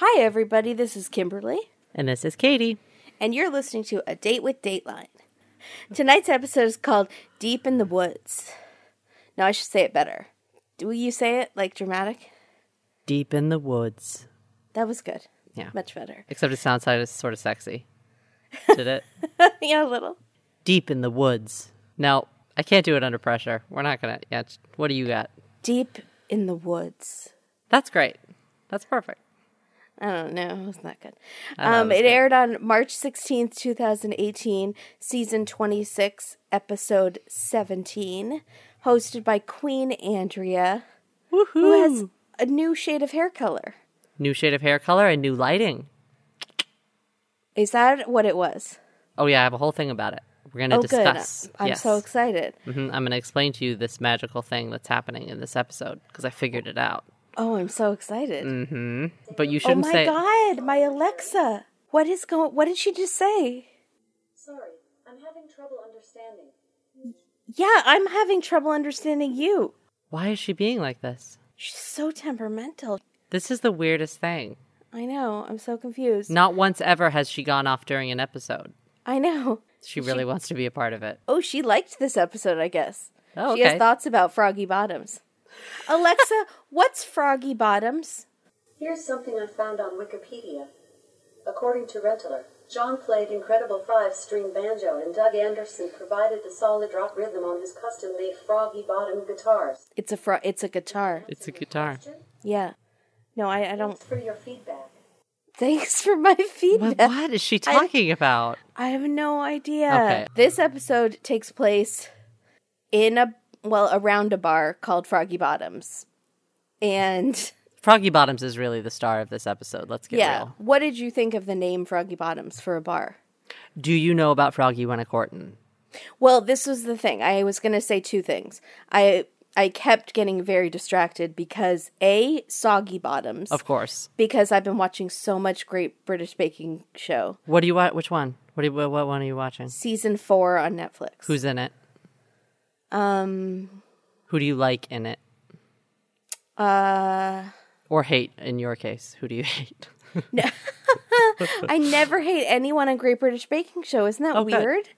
Hi, everybody. This is Kimberly, And this is Katie. and you're listening to A Date with Dateline. Tonight's episode is called Deep in the Woods. No, I should say it better. Do you say it like dramatic? Deep in the woods. That was good. Yeah. Much better. Except it sounds like it's sort of sexy. Did it? yeah, a little. Deep in the woods. No, I can't do it under pressure. We're not gonna. Yeah. it's- What do you got? Deep in the Woods. That's great. That's perfect. I don't know. It was not good. It Um, it good. aired on March 16th, 2018, season 26, episode 17, hosted by Queen Andrea, Woohoo! who has a new shade of hair color. new shade of hair color and new lighting. Is that what it was? Oh yeah, I have a whole thing about it. We're gonna oh, discuss. good. I'm yes. so excited. Mhm, I'm gonna explain to you this magical thing that's happening in this episode because I figured it out. Oh, I'm so excited. Mm-hmm. But you shouldn't say. Oh my say. god, my Alexa. What is going What did she just say? Sorry, I'm having trouble understanding. Yeah, I'm having trouble understanding you. Why is she being like this? She's so temperamental. This is the weirdest thing. I know. I'm so confused. Not once ever has she gone off during an episode. I know. She really wants to be a part of it. Oh, she liked this episode, I guess. Oh, okay. She has thoughts about Froggy Bottoms. Alexa, what's Froggy Bottoms? Here's something I found on Wikipedia. According to Rentler, John played incredible five string banjo and Doug Anderson provided the solid rock rhythm on his custom made froggy bottom guitars. It's a fro- it's a guitar. It's a guitar. Yeah. No, I, I don't. Thanks for your feedback. Thanks for my What, feedback. what is she talking about? I have no idea. Okay. This episode takes place in a well around a bar called Froggy Bottoms, and Froggy Bottoms is really the star of this episode. Let's get yeah. real. What did you think of the name Froggy Bottoms for a bar? Do you know about Froggy Went a Courting? Well, this was the thing. I was going to say two things. I I kept getting very distracted because a soggy bottoms. Of course. because I've been watching so much Great British Baking Show What do you watch? Which one? What, do you, what, what one are you watching? season four on Netflix. Who's in it? Um Who do you like in it? uh Or hate in your case? Who do you hate? no, I never hate anyone on Great British Baking Show. Isn't that good. weird?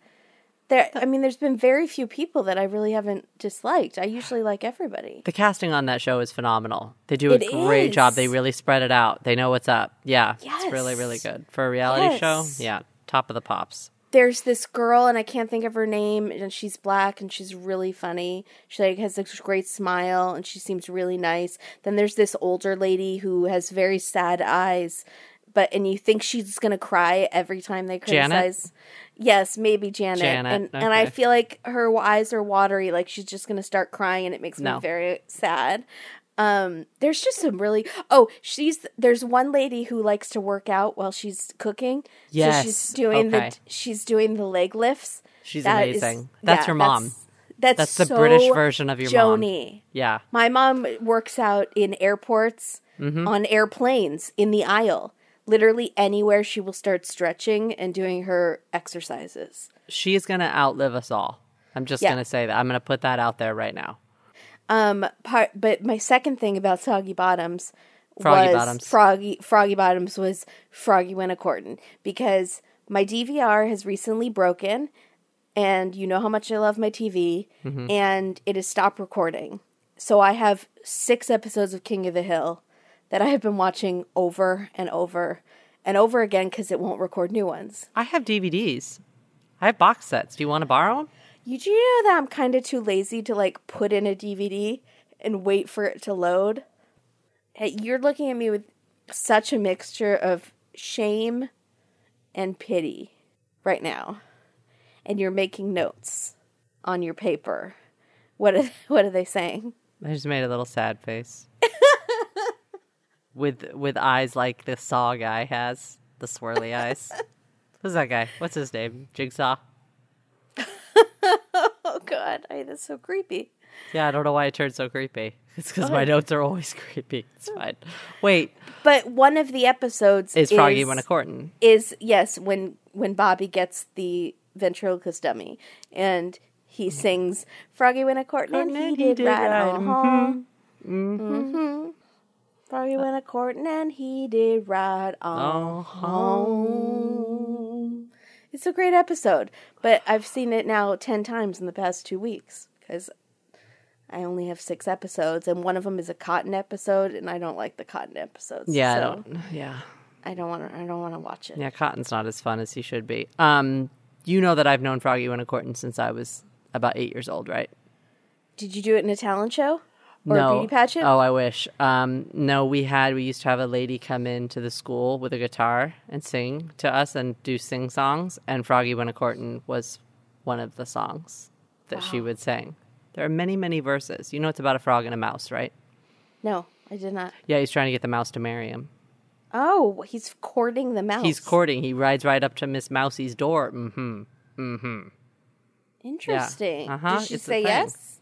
There, I mean, there's been very few people that I really haven't disliked. I usually like everybody. The casting on that show is phenomenal. They do a It great job. They really spread it out. They know what's up. Yeah, it's really, really good for a reality show. Yeah, top of the pops. There's this girl, and I can't think of her name, and she's black, and she's really funny. She like has this great smile, and she seems really nice. Then there's this older lady who has very sad eyes, but and you think she's gonna cry every time they Janet? criticize. Yes, maybe Janet. Janet, And and I feel like her eyes are watery, like she's just gonna start crying, and it makes No. me very sad. Um, there's just some really oh, she's there's one lady who likes to work out while she's cooking. so Yes, she's doing okay. the she's doing the leg lifts. She's That is- amazing. That's yeah, your mom. That's That's the so British version of your mom. Yeah. My mom works out in airports, Mm-hmm. on airplanes, in the aisle. Literally anywhere she will start stretching and doing her exercises. She is going to outlive us all. I'm just Yeah. going to say that. I'm going to put that out there right now. Um, part, but my second thing about Soggy Bottoms Froggy was Bottoms. Froggy Froggy Bottoms was Froggy Went a Courting because my DVR has recently broken, and you know how much I love my TV, Mm-hmm. and it has stopped recording. So I have six episodes of King of the Hill that I have been watching over and over and over again because it won't record new ones. I have DVDs. I have box sets. Do you want to borrow them? You do you know that I'm kind of too lazy to like put in a DVD and wait for it to load? Hey, you're looking at me with such a mixture of shame and pity right now. And you're making notes on your paper. What are, what are they saying? I just made a little sad face. with with eyes like the Saw guy has, the swirly eyes. Who's that guy? What's his name? Jigsaw. God, I, that's so creepy. Yeah, I don't know why it turned so creepy. It's because my notes are always creepy. It's fine. Wait, But one of the episodes is Froggy Went a Courting? is yes when when Bobby gets the ventriloquist dummy and he mm-hmm. sings Froggy Went a Courting mm-hmm. mm-hmm. uh, and he did right on uh-huh. home. Froggy went a courting and he did ride on Oh, home. It's a great episode, but I've seen it now 10 times in the past two weeks because I only have six episodes, and one of them is a cotton episode, and I don't like the cotton episodes. Yeah, I don't. Yeah, I don't want to. I don't want to watch it. yeah. Cotton's not as fun as he should be. Um, you know that I've known Froggy Wintercorton since I was about eight years old, right? Did you do it in a talent show or no. beauty pageant? Oh, I wish. Um, no, we had. We used to have a lady come into the school with a guitar and sing to us and do sing songs. And Froggy Wintercorton was one of the songs that she would sing. There are many, many verses. You know, it's about a frog and a mouse, right? No, I did not. Yeah, he's trying to get the mouse to marry him. Oh, he's courting the mouse. He's courting. He rides right up to Miss Mousie's door. Mm-hmm. Mm-hmm. Interesting. Uh-huh, Did she it's say yes?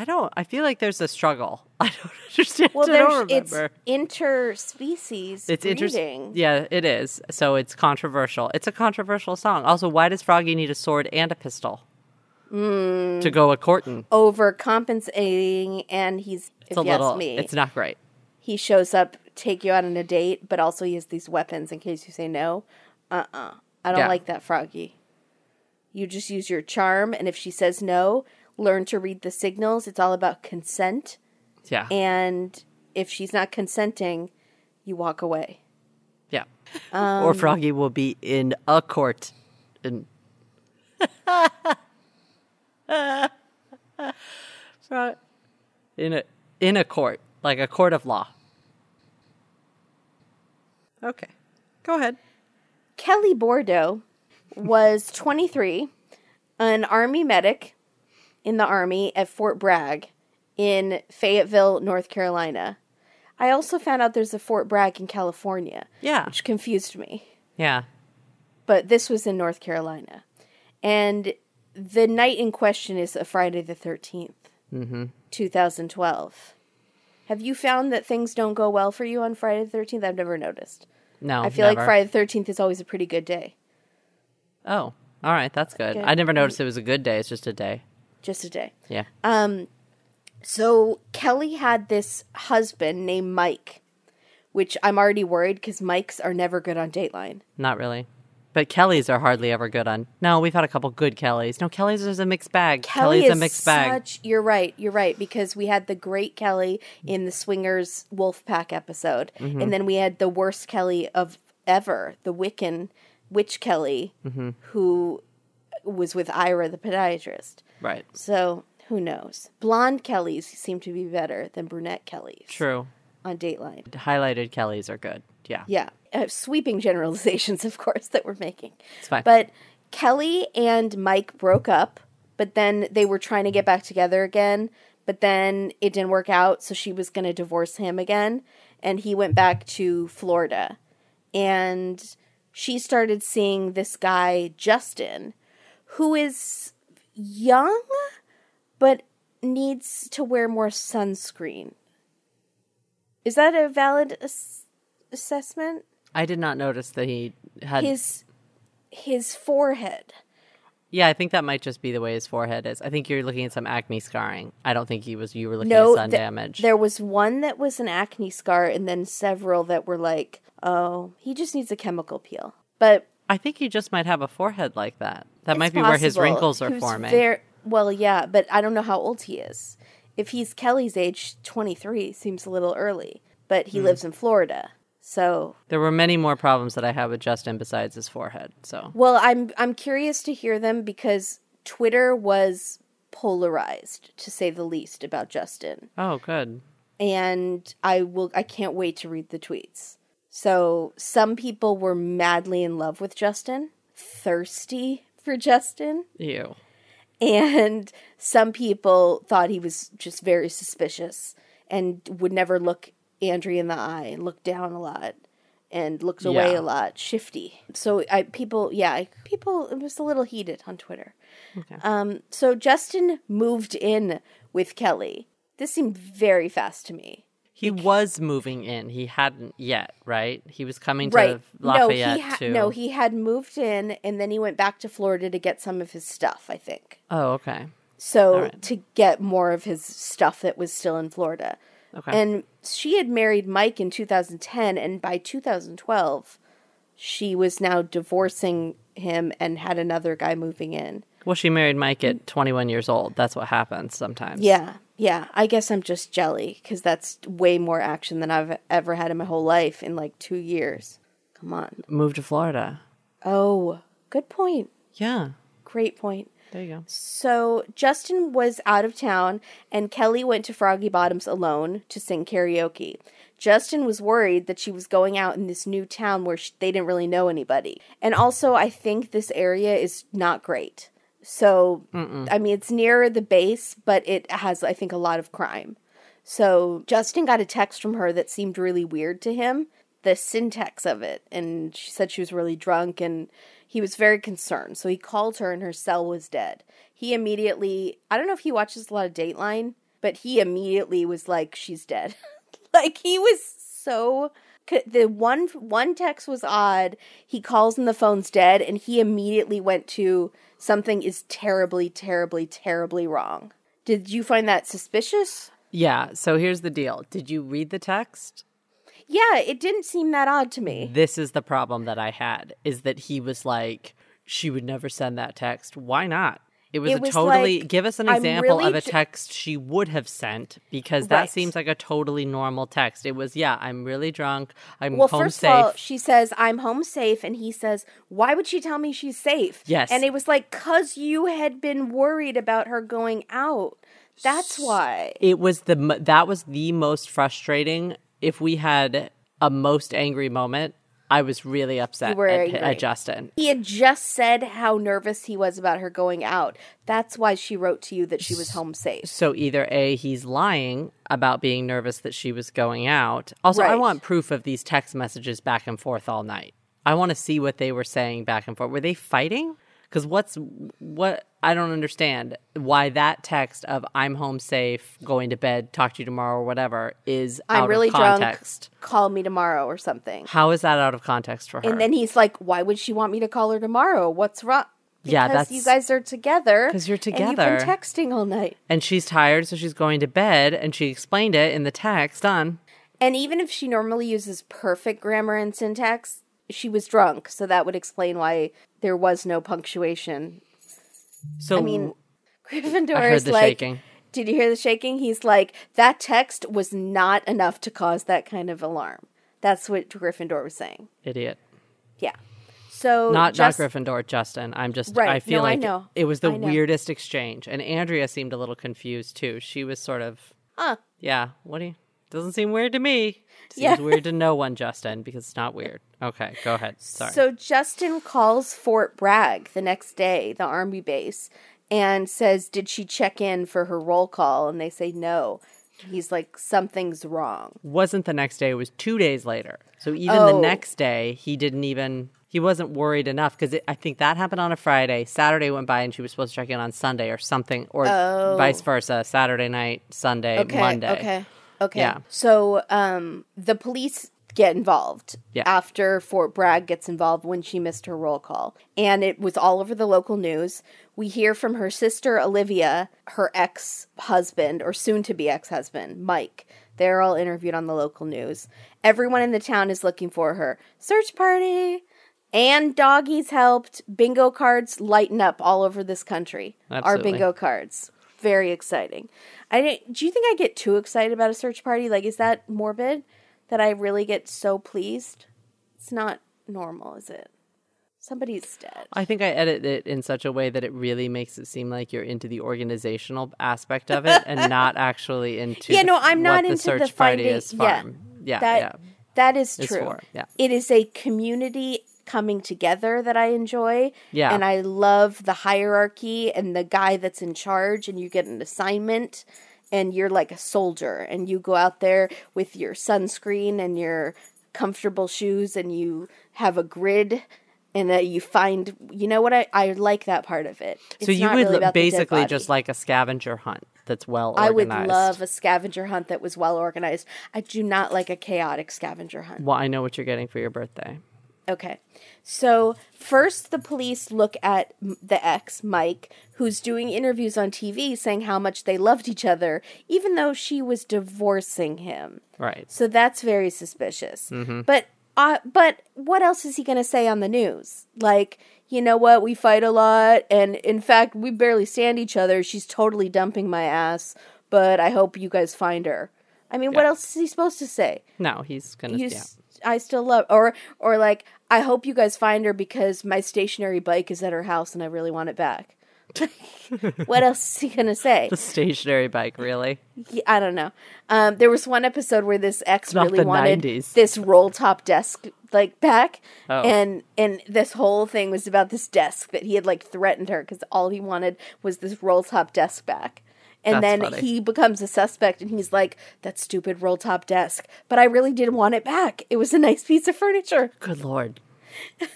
I don't. I feel like there's a struggle. I don't understand. Well, don't it's interspecies It's interesting. Yeah, it is. So it's controversial. It's a controversial song. Also, why does Froggy need a sword and a pistol Hmm. to go a courting? Overcompensating, and he's It's if a you little. ask me, It's not great. he shows up, take you out on a date, but also he has these weapons in case you say no. Uh uh I don't Yeah. like that, Froggy. You just use your charm, and if she says no, learn to read the signals. It's all about consent. Yeah. And if she's not consenting, you walk away. yeah. Um, or Froggy will be in a court. In. In a in a court, like a court of law. Okay, go ahead. Kelly Bordeaux was 23, an Army medic in the Army at Fort Bragg in Fayetteville, North Carolina. I also found out there's a Fort Bragg in California, Yeah, which confused me. yeah. But this was in North Carolina. And the night in question is a Friday the 13th, Mm-hmm. 2012. Have you found that things don't go well for you on Friday the 13th? I've never noticed. No, I feel never. like Friday the 13th is always a pretty good day. Oh, all right, that's good. Good. I never noticed it was a good day. It's just a day. Just a day. Yeah. Um, so Kelly had this husband named Mike, which I'm already worried because Mikes are never good on Dateline. Not really. But Kellys are hardly ever good on. No, we've had a couple good Kellys. No, Kellys is a mixed bag. Kelly Kelly's is a mixed bag. such. You're right. You're right because we had the great Kelly in the Swingers Wolfpack episode, Mm-hmm. and then we had the worst Kelly of ever, the Wiccan witch Kelly, Mm-hmm. who was with Ira, the podiatrist. Right. So who knows? Blonde Kellys seem to be better than brunette Kellys True. on Dateline. Highlighted Kellys are good. Yeah. Yeah, uh, sweeping generalizations, of course, that we're making. It's fine. But Kelly and Mike broke up, but then they were trying to get back together again, but then it didn't work out, so she was going to divorce him again, and he went back to Florida. And she started seeing this guy, Justin, who is young, but needs to wear more sunscreen. Is that a valid ass- assessment? I did not notice that he had. His his forehead. yeah, I think that might just be the way his forehead is. I think you're looking at some acne scarring. I don't think he was. You were looking No, at sun th- damage. there was one that was an acne scar, and then several that were like, "Oh, he just needs a chemical peel." But I think he just might have a forehead like that. That it's might be where his possible. wrinkles He are was forming. ver- well, yeah, but I don't know how old he is. If he's Kelly's age, twenty three seems a little early, but he hmm. lives in Florida, so There were many more problems that I had with Justin besides his forehead. So Well, I'm I'm curious to hear them because Twitter was polarized to say the least about Justin. oh, good. And I will I can't wait to read the tweets. So, some people were madly in love with Justin, thirsty for Justin, Ew. and some people thought he was just very suspicious and would never look Andrea in the eye and looked down a lot and looked away Yeah. a lot, shifty. So I people yeah, I, people it was a little heated on Twitter. Okay. Um so Justin moved in with Kelly. This seemed very fast to me. He was moving in. He hadn't yet, right? He was coming to right. No, Lafayette he ha- to. no, he had moved in and then he went back to Florida to get some of his stuff, I think. Oh, okay. So right. to get more of his stuff that was still in Florida. Okay. And she had married Mike in 2010, and by 2012, she was now divorcing him and had another guy moving in. Well, she married Mike at 21 years old. That's what happens sometimes. Yeah, yeah. I guess I'm just jelly because that's way more action than I've ever had in my whole life in like two years. Come on. Move to Florida. Oh, good point. Yeah. Great point. There you go. So Justin was out of town, and Kelly went to Froggy Bottoms alone to sing karaoke. Justin was worried that she was going out in this new town where sh they didn't really know anybody. And also, I think this area is not great. So, I mean, it's near the base, but it has, I think, a lot of crime. So, Justin got a text from her that seemed really weird to him, the syntax of it. And she said she was really drunk and he was very concerned. So, he called her and her cell was dead. He immediately, I don't know if he watches a lot of Dateline, but he immediately was like, she's dead. like, he was so the one one text was odd. He calls and the phone's dead, and he immediately went to something is terribly, terribly, terribly wrong. Did you find that suspicious? Yeah. So here's the deal. Did you read the text? Yeah, it didn't seem that odd to me. This is the problem that I had is that he was like, she would never send that text. Why not? It was It a was totally like, give us an example really of a text she would have sent because that Right. seems like a totally normal text. It was, yeah, I'm really drunk. I'm Well, home first safe. of all, she says, I'm home safe. And he says, Why would she tell me she's safe? Yes. And it was like, Because you had been worried about her going out. That's why. it was the that was the most frustrating. If we had a most angry moment, I was really upset were at, at Justin. He had just said how nervous he was about her going out. That's why she wrote to you that she was home safe. So either A, he's lying about being nervous that she was going out. Also, I want proof of these text messages back and forth all night. I want to see what they were saying back and forth. Were they fighting? Because what's what I don't understand why that text of "I'm home safe, going to bed, talk to you tomorrow" or whatever is I'm out really of context. drunk. Call me tomorrow or something. How is that out of context for her? And then he's like, "Why would she want me to call her tomorrow? What's wrong?" Yeah, Because that's- you guys are together. Because you're And you've together. been texting all night. and she's tired, so she's going to bed, and she explained it in the text. Done. And even if she normally uses perfect grammar and syntax, she was drunk, so that would explain why there was no punctuation. So I mean, Gryffindor I heard is the like, shaking. Did you hear the shaking? He's like, that text was not enough to cause that kind of alarm. That's what Gryffindor was saying. idiot. Yeah. So not just, not Gryffindor, Justin. I'm just Right. I feel No, I like know. it was the weirdest exchange. And Andrea seemed a little confused too. She was sort of Huh. yeah, what do you doesn't seem weird to me. Seems Yeah. weird to no one, Justin, because it's not weird. Okay, go ahead. Sorry. So Justin calls Fort Bragg the next day, the army base, and says, "Did she check in for her roll call?" And they say no. He's like, "Something's wrong." wasn't the next day, it was 2 days later. So even Oh. the next day, he didn't even he wasn't worried enough because I think that happened on a Friday. Saturday went by and she was supposed to check in on Sunday or something, or oh. vice versa. Saturday night, Sunday, Oh. Okay. Monday. Okay. Okay. Yeah. So um, the police get involved Yeah. after Fort Bragg gets involved when she missed her roll call. And it was all over the local news. We hear from her sister Olivia, her ex husband, or soon to be ex husband, Mike. They're all interviewed on the local news. Everyone in the town is looking for her. Search party! And doggies helped. Bingo cards lighten up all over this country. Our bingo cards. Very exciting. I didn't, do you think I get too excited about a search party? Like, is that morbid that I really get so pleased? It's not normal, is it? Somebody's dead. I think I edit it in such a way that it really makes it seem like you're into the organizational aspect of it and not actually into yeah, the- no, I'm not the into search the party is yeah, farm. Yeah, that yeah. that is true. for, yeah. It is a community coming together that I enjoy. Yeah. and I love the hierarchy and the guy that's in charge, and you get an assignment. And you're like a soldier, and you go out there with your sunscreen and your comfortable shoes, and you have a grid, and that you find. You know what? I, I like that part of it. So you would really lo- about the dead basically just like a scavenger hunt that's well I would love a scavenger hunt that was well organized. I do not like a chaotic scavenger hunt. Well, I know what you're getting for your birthday. Okay. So first, the police look at the ex, Mike, who's doing interviews on TV saying how much they loved each other, even though she was divorcing him. Right. So that's very suspicious. Mm-hmm. But uh, but what else is he going to say on the news? Like, you know what? We fight a lot, and in fact, we barely stand each other. She's totally dumping my ass, but I hope you guys find her. I mean, what else is he supposed to say? No, he's gonna. You, yeah. I still love, or or like, I hope you guys find her because my stationary bike is at her house and I really want it back. what else is he gonna say? The stationary bike, really? Yeah, I don't know. Um, there was one episode where this ex really wanted 90s. this roll top desk like back, Oh. and and this whole thing was about this desk that he had like threatened her because all he wanted was this roll top desk back. And That's then funny. he becomes a suspect, and he's like, "That stupid roll top desk." But I really did want it back. It was a nice piece of furniture. Good lord.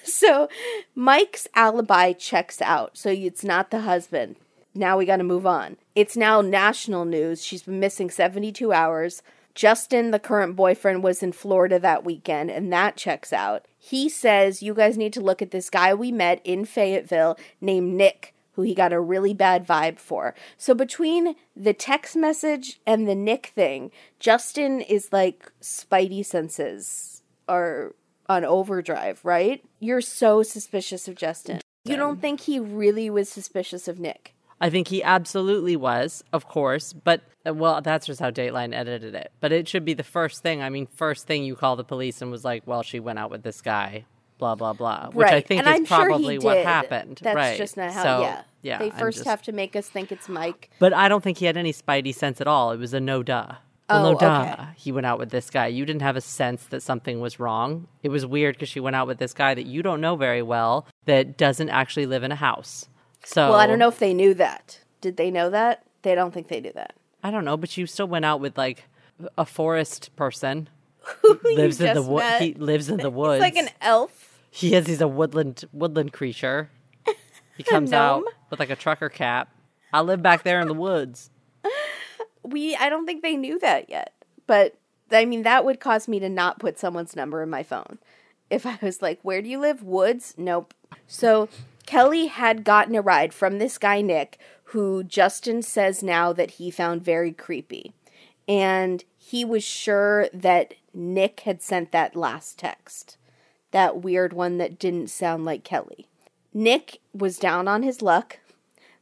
So Mike's alibi checks out. So it's not the husband. Now we got to move on. It's now national news. She's been missing 72 hours. Justin, the current boyfriend, was in Florida that weekend, and that checks out. He says, You guys need to look at this guy we met in Fayetteville named Nick, who he got a really bad vibe for. So between the text message and the Nick thing, Justin is like Spidey senses are on overdrive, right? You're so suspicious of Justin. You don't think he really was suspicious of Nick? I think he absolutely was, of course, but uh, well, that's just how Dateline edited it. But it should be the first thing. I mean, first thing you call the police and was like, "Well, she went out with this guy." Blah blah blah, which I think and is I'm sure probably he what did. happened. That's right. just not how. So, yeah. yeah. They first just- have to make us think it's Mike. But I don't think he had any spidey sense at all. It was a no duh. Well, Oh, no duh. okay. He went out with this guy. You didn't have a sense that something was wrong. It was weird because she went out with this guy that you don't know very well that doesn't actually live in a house. So Well, I don't know if they knew that. Did they know that? They don't think they knew that. I don't know, but you still went out with like a forest person. Who lives in the met. He lives in the woods. It's like an elf. He is. He's a woodland woodland creature. He comes out with like a trucker cap. I live back there in the woods. We I don't think they knew that yet. But I mean that would cause me to not put someone's number in my phone. If I was like, "Where do you live?" Woods? Nope. So Kelly had gotten a ride from this guy Nick, who Justin says now that he found very creepy. And he was sure that Nick had sent that last text. That weird one that didn't sound like Kelly. Nick was down on his luck,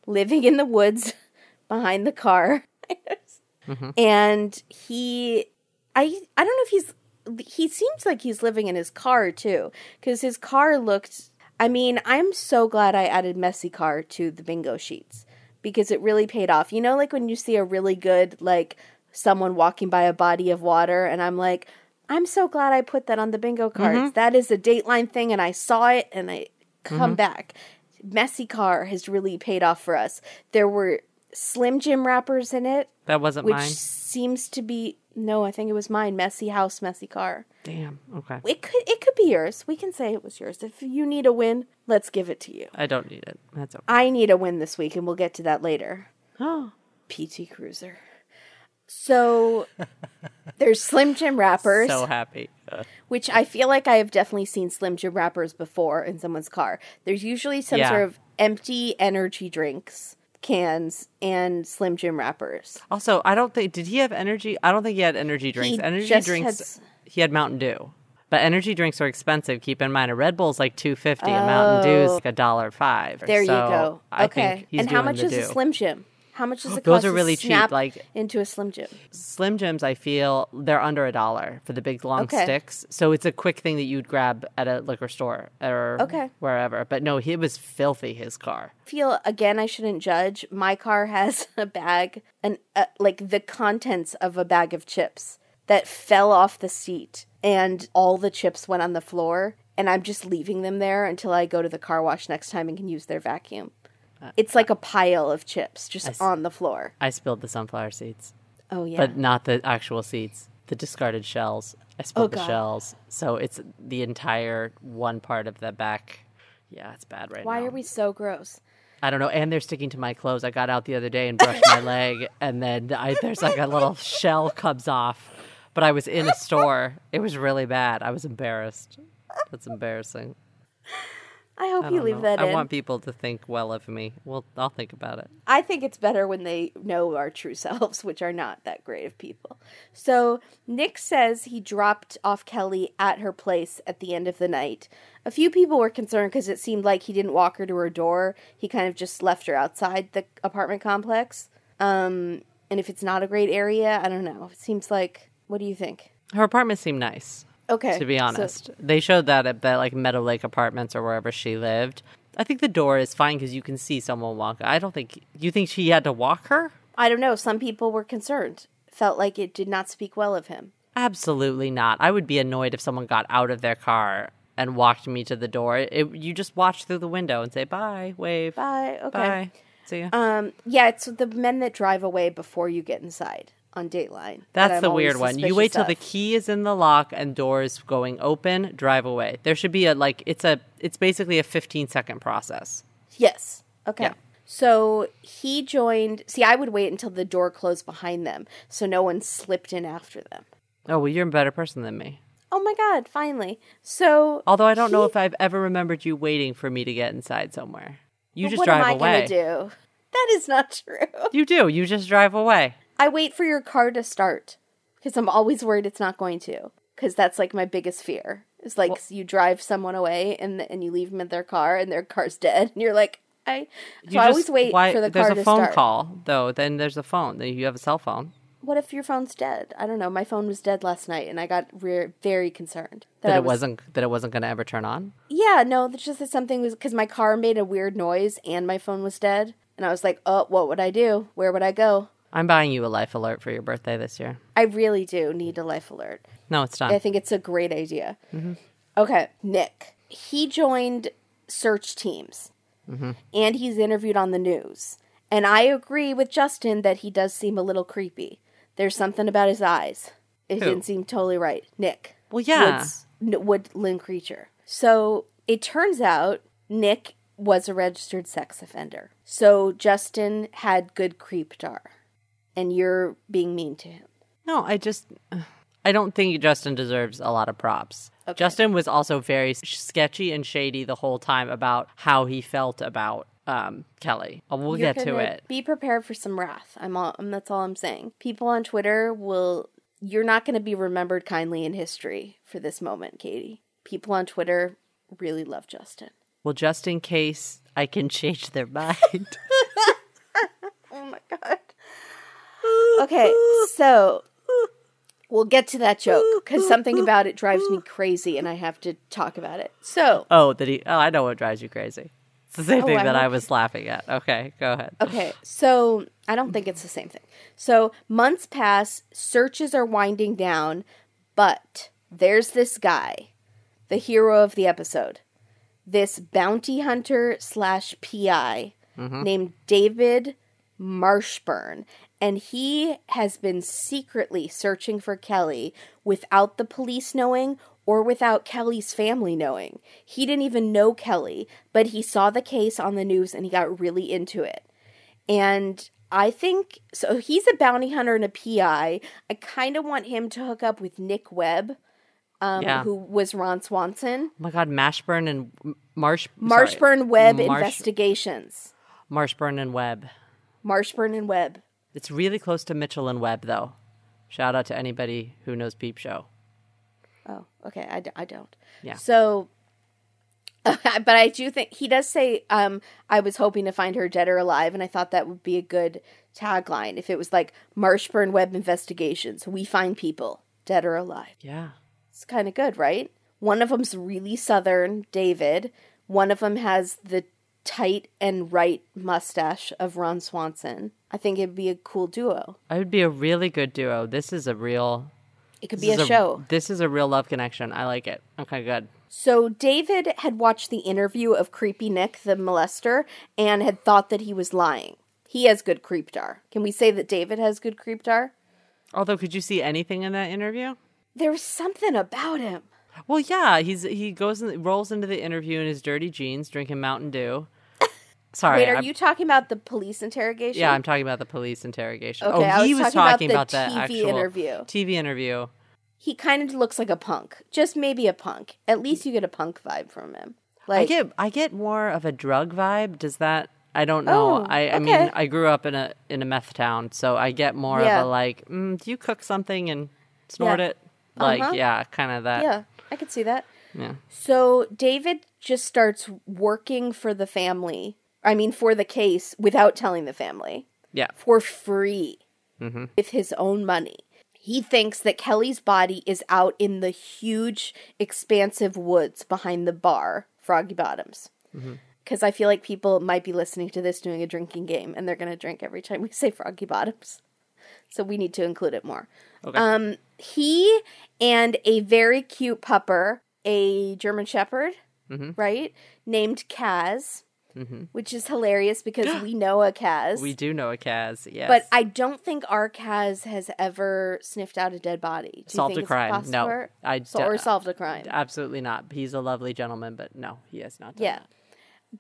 living in the woods behind the car. Mm-hmm. And he I I don't know if he's he seems like he's living in his car too cuz his car looked I mean, I'm so glad I added messy car to the bingo sheets because it really paid off. You know like when you see a really good like someone walking by a body of water and I'm like I'm so glad I put that on the bingo cards. Mm-hmm. That is a dateline thing and I saw it and I come mm-hmm. back. Messy car has really paid off for us. There were Slim Jim wrappers in it, That wasn't which mine. seems to be no, I think it was mine. Messy house, messy car. Damn. Okay. It could it could be yours. We can say it was yours. If you need a win, let's give it to you. I don't need it. That's okay. I need a win this week, and we'll get to that later. Oh. PT Cruiser. So there's Slim Jim wrappers, So happy. Which I feel like I have definitely seen Slim Jim wrappers before in someone's car. There's usually some Yeah. sort of empty energy drinks cans and Slim Jim wrappers. Also, I don't think did he have energy? I don't think he had energy drinks. energy just drinks. has- He had Mountain Dew, but energy drinks are expensive. Keep in mind, a Red Bull's like two fifty, and Mountain Dew's oh. like a dollar five. Oh. There So you go. I okay. think he's and how much is a Slim Jim? How much does it Those cost are to really cheap, like- into a Slim Jim? Slim Jims, I feel they're under a dollar for the big long Okay. sticks. So it's a quick thing that you'd grab at a liquor store or Okay. wherever. But no, he was filthy. His car. I feel again I shouldn't judge. My car has a bag and uh, like the contents of a bag of chips that fell off the seat and all the chips went on the floor and I'm just leaving them there until I go to the car wash next time and can use their vacuum. It's like a pile of chips just on the floor. I spilled the sunflower seeds, Oh yeah. but not the actual seeds. The discarded shells. I spilled Oh, the God. shells. So it's the entire one part of the back. Yeah, it's bad right now. Why are we so gross? I don't know. And they're sticking to my clothes. I got out the other day and brushed my leg, and then I, there's like a little shell comes off. But I was in a store. It was really bad. I was embarrassed. That's embarrassing. I hope I you leave know. that I in. want people to think well of me. Well, I'll think about it. I think it's better when they know our true selves, which are not that great of people. So Nick says he dropped off Kelly at her place at the end of the night. A few people were concerned because it seemed like he didn't walk her to her door. He kind of just left her outside the apartment complex. Um, and if it's not a great area, I don't know. It seems like. What do you think? Her apartment seemed nice. Okay. to be so- honest. they showed that at that like Meadow Lake Apartments or wherever she lived. I think the door is fine because you can see someone walk. I don't think you think she had to walk her. I don't know. Some people were concerned. Felt like it did not speak well of him. Absolutely not. I would be annoyed if someone got out of their car and walked me to the door. It, you just watch through the window and say bye, wave, Bye. Okay. bye. See ya. Um, yeah, it's the men that drive away before you get inside on Dateline. That's the weird one. You wait till the key is in the lock and doors going open, drive away. There should be a like it's a it's basically a 15 second process. Yes. Okay. Yeah. So he joined. See, I would wait until the door closed behind them, so no one slipped in after them. Oh, well you're a better person than me. Oh my God! Finally. So. Although I don't know if I've ever remembered you waiting for me to get inside somewhere. You Well, just what drive am I away. gonna do? That is not true. You do. You just drive away. I wait for your car to start because I'm always worried it's not going to. Because that's like my biggest fear. It's like you drive someone away and and you leave them in their car and their car's dead and you're like I. So You I always wait why- for the car to start. There's a phone call though. Then there's a phone. Then you have a cell phone. What if your phone's dead? I don't know. My phone was dead last night and I got re- very concerned That I it was- wasn't that it wasn't going to ever turn on. Yeah, no, it's just that something was because my car made a weird noise and my phone was dead. And I was like, oh, what would I do? Where would I go? I'm buying you a life alert for your birthday this year. I really do need a life alert. No, it's done. I think it's a great idea. Mm-hmm. Okay, Nick. He joined search teams mm-hmm. and he's interviewed on the news. And I agree with Justin that he does seem a little creepy. There's something about his eyes. It Who? didn't seem totally right. Nick. Well, yeah. Woods, Woodland Creature. So it turns out Nick was a registered sex offender. So Justin had good creepdar. And you're being mean to him. No, I just I don't think Justin deserves a lot of props. Okay. Justin was also very sketchy and shady the whole time about how he felt about um, Kelly. Uh, We'll You're get to it. Be prepared for some wrath. I'm all, um, that's all I'm saying. People on Twitter will you're not going to be remembered kindly in history for this moment, Katie. People on Twitter really love Justin. Well, just in case I can change their mind. Oh my god. Okay, so we'll get to that joke because something about it drives me crazy, and I have to talk about it. So, oh, that he. Oh, I know what drives you crazy. It's the same Oh, thing I that I was laughing at. Okay, go ahead. okay, so I don't think it's the same thing. So months pass, searches are winding down, but there's this guy, the hero of the episode, this bounty hunter slash PI mm-hmm. named David Marshburn, and he has been secretly searching for Kelly without the police knowing or without Kelly's family knowing. He didn't even know Kelly, but he saw the case on the news and he got really into it. And I think so. He's a bounty hunter and a PI. I kind of want him to hook up with Nick Webb, um, Yeah. who was Ron Swanson. Oh my God, Marshburn and Marsh Marshburn Webb Marsh- Investigations. Marshburn and Webb. Marshburn and Webb. It's really close to Mitchell and Webb, though. Shout out to anybody who knows Peep Show. Oh, okay. I, d- I don't. Yeah. So, but I do think he does say, um, I was hoping to find her dead or alive, and I thought that would be a good tagline if it was like Marshburn Webb Investigations. We find people dead or alive. Yeah. It's kind of good, right? One of them's really southern, David. One of them has the tight and right mustache of Ron Swanson. I think it'd be a cool duo. It would be a really good duo. This is a real. It could be a is show. This is a real love connection. I like it. Okay, good. So David had watched the interview of Creepy Nick, the molester, and had thought that he was lying. He has good creepdar. Can we say that David has good creepdar? Although, could you see anything in that interview? There was something about him. Well, yeah, he's he goes and rolls into the interview in his dirty jeans, drinking Mountain Dew. Sorry, Wait, are I'm- you talking about the police interrogation? Yeah, I'm talking about the police interrogation. Okay, oh, he was talking talking about about the the TV actual interview. TV interview. he kind of looks like a punk. Just maybe a punk. At least you get a punk vibe from him. Like I get I get more of a drug vibe. Does that? I don't know. Oh, I, I mean. I grew up in a in a meth town, so I get more Yeah. of a like. Mm, do you cook something and snort Yeah. it? Like, Uh-huh. yeah, kind of that. yeah, I could see that. Yeah. So David just starts working for the family. I mean, for the case without telling the family Yeah. for free mm-hmm. with his own money. He thinks that Kelly's body is out in the huge, expansive woods behind the bar, Froggy Bottoms. Mm-hmm. Because I feel like people might be listening to this doing a drinking game and they're going to drink every time we say Froggy Bottoms. So we need to include it more. Okay. Um, he and a very cute pupper, a German Shepherd, right, named Kaz, which is hilarious because we know a Kaz. we do know a Kaz. Yes. But I don't think our Kaz has ever sniffed out a dead body. Do you Solved think a crime. No, I So- d- or solved a crime. absolutely not. He's a lovely gentleman, but no, he has not. Done Yeah. that.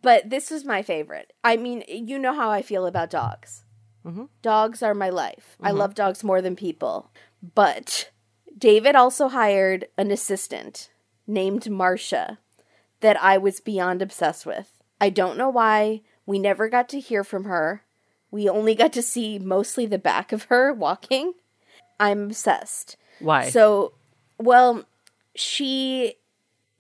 But this was my favorite. I mean, you know how I feel about dogs. Mm-hmm. Dogs are my life. I love dogs more than people. But David also hired an assistant named Marcia that I was beyond obsessed with. I don't know why. We never got to hear from her. We only got to see mostly the back of her walking. I'm obsessed. Why? So, well, she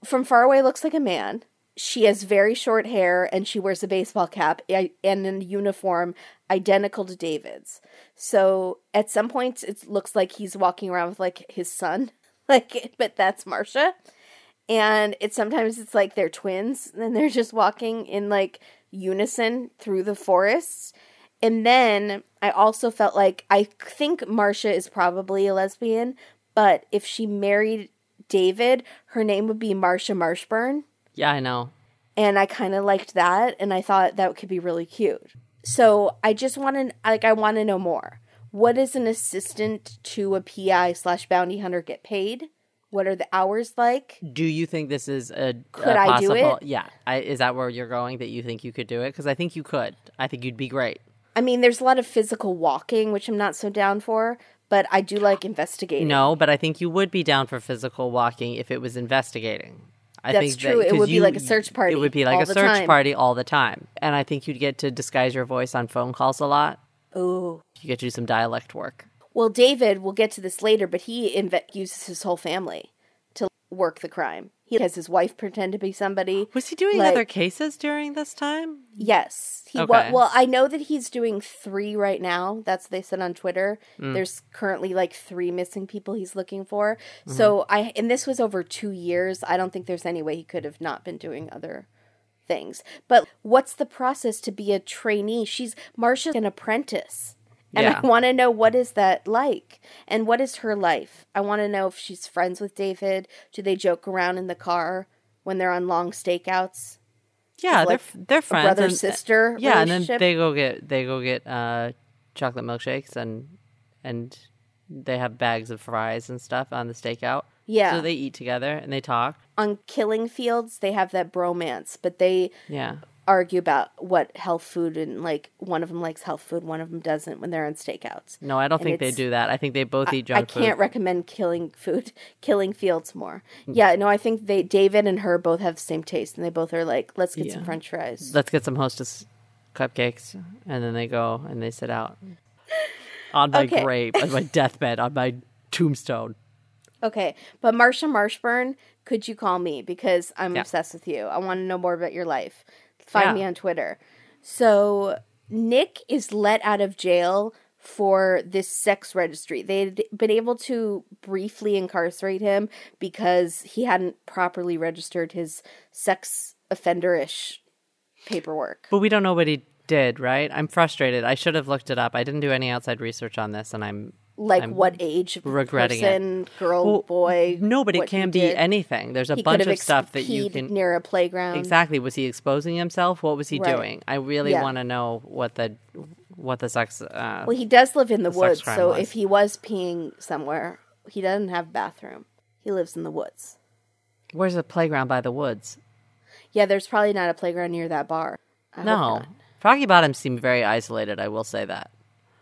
from far away looks like a man. She has very short hair and she wears a baseball cap and a uniform identical to David's. So, at some points it looks like he's walking around with like his son. Like but that's Marcia. And it sometimes it's like they're twins and they're just walking in like unison through the forests. And then I also felt like I think Marcia is probably a lesbian, but if she married David, her name would be Marcia Marshburn. Yeah, I know. And I kind of liked that, and I thought that could be really cute. So I just want to, like, I want to know more. What does an assistant to a PI slash bounty hunter get paid? What are the hours like? Do you think this is a Could a I do it? Yeah. I, is that where you're going? That you think you could do it? Because I think you could. I think you'd be great. I mean, there's a lot of physical walking, which I'm not so down for, but I do like investigating. No, but I think you would be down for physical walking if it was investigating. I That's think true. That, It would be like a search party It would be like a search time. party all the time, and I think you'd get to disguise your voice on phone calls a lot. Ooh. You get to do some dialect work. Well, David, we'll get to this later, but he inve- uses his whole family work the crime. He has his wife pretend to be somebody. Was he doing Like- other cases during this time? Yes. He wa- well, I know that he's doing three right now. That's what they said on Twitter. Mm. There's currently like three missing people he's looking for. Mm-hmm. So I and this was over two years. I don't think there's any way he could have not been doing other things. But what's the process to be a trainee? She's Marcia's an apprentice. And Yeah. I want to know what is that like and what is her life? I want to know if she's friends with David. Do they joke around in the car when they're on long stakeouts? Yeah, It's they're they're friends. brother and- sister Yeah, and then they go get they go get uh, chocolate milkshakes and and they have bags of fries and stuff on the stakeout. Yeah. so they eat together and they talk. on killing fields they have that bromance but they Yeah, argue about what health food and like one of them likes health food one of them doesn't when they're on stakeouts no, I don't And think they do that. I think they both eat junk food. i can't food. recommend killing food killing fields more mm. yeah no i think they david and her both have the same taste and they both are like let's get some french fries Let's get some hostess cupcakes, and then they go and they sit out on my Okay. grave, on my deathbed, on my tombstone. okay but marsha marshburn could you call me because i'm Yeah. obsessed with you i want to know more about your life find Yeah. me on twitter so nick is let out of jail for this sex registry they'd been able to briefly incarcerate him because he hadn't properly registered his sex offenderish paperwork But we don't know what he did, right? I'm frustrated. I should have looked it up. I didn't do any outside research on this, and I'm like I'm what age regretting it. person girl Well, boy no, but it can be did. anything. There's a he bunch of stuff that you can near a playground exactly. Was he exposing himself? What was he Right. doing? I really Yeah. want to know what the what the sex. Uh, Well, he does live in the, The woods, so was. if he was peeing somewhere, he doesn't have a bathroom. He lives in the woods. where's a playground by the woods? Yeah, there's probably not a playground near that bar. I no. Froggy Bottom seemed very isolated. I will say that.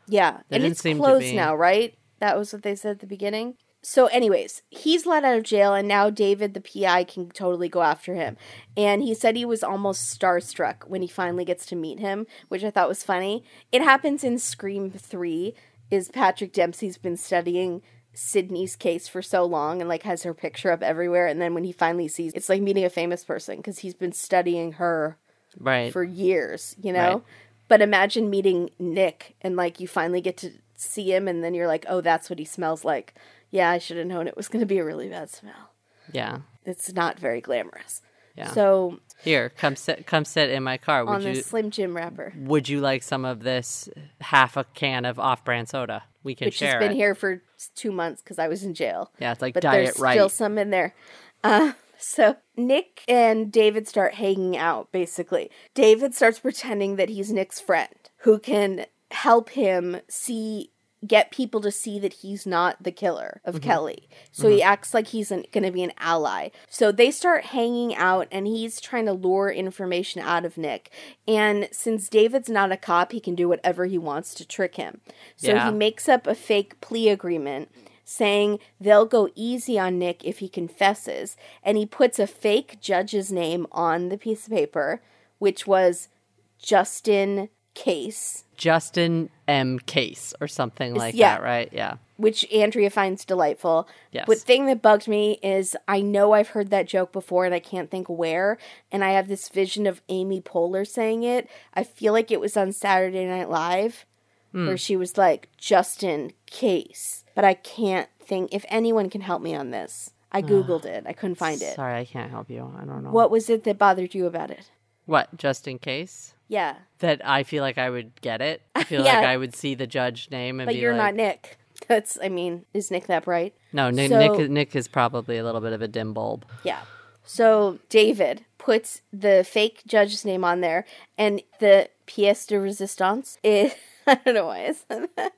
Yeah, There and it's closed now, right? That was what they said at the beginning. so, anyways, he's let out of jail, and now David, the PI, can totally go after him. And he said he was almost starstruck when he finally gets to meet him, which I thought was funny. It happens in Scream 3, is Patrick Dempsey's been studying Sidney's case for so long and like has her picture up everywhere and then when he finally sees it's like meeting a famous person because he's been studying her Right. for years, you know? Right. But imagine meeting Nick and like you finally get to see him and then you're like, "Oh, that's what he smells like." Yeah, I should have known it was going to be a really bad smell. yeah. It's not very glamorous. Yeah. So, Here, come sit come sit in my car. Would on you the Slim Jim wrapper, would you like some of this half a can of off brand soda? We can which share has been it. here for 2 months cuz I was in jail. Yeah, it's like but diet there's right. still some in there. Uh, so Nick and David start hanging out. Basically, David starts pretending that he's Nick's friend, who can help him see get people to see that he's not the killer of mm-hmm. Kelly. So he mm-hmm. acts like he's going to be an ally. So they start hanging out and he's trying to lure information out of Nick. And since David's not a cop, he can do whatever he wants to trick him. So Yeah. he makes up a fake plea agreement saying they'll go easy on Nick if he confesses. And he puts a fake judge's name on the piece of paper, which was Justin Case, Justin M. Case or something like yeah. that, right? Yeah. which Andrea finds delightful. Yes. But thing that bugged me is I know I've heard that joke before and I can't think where. And I have this vision of Amy Poehler saying it. I feel like it was on Saturday Night Live Hmm. where she was like, Justin Case. But I can't think if anyone can help me on this. I Googled it. I couldn't find it. Sorry, I can't help you. I don't know. What was it that bothered you about it? What, just in case? Yeah. That I feel like I would get it. I feel Yeah. like I would see the judge name and But be you're like, not Nick. That's, I mean, is Nick that bright? No, Nick, So- Nick, Nick is probably a little bit of a dim bulb. Yeah. So David puts the fake judge's name on there, and the pièce de resistance is I don't know why I said that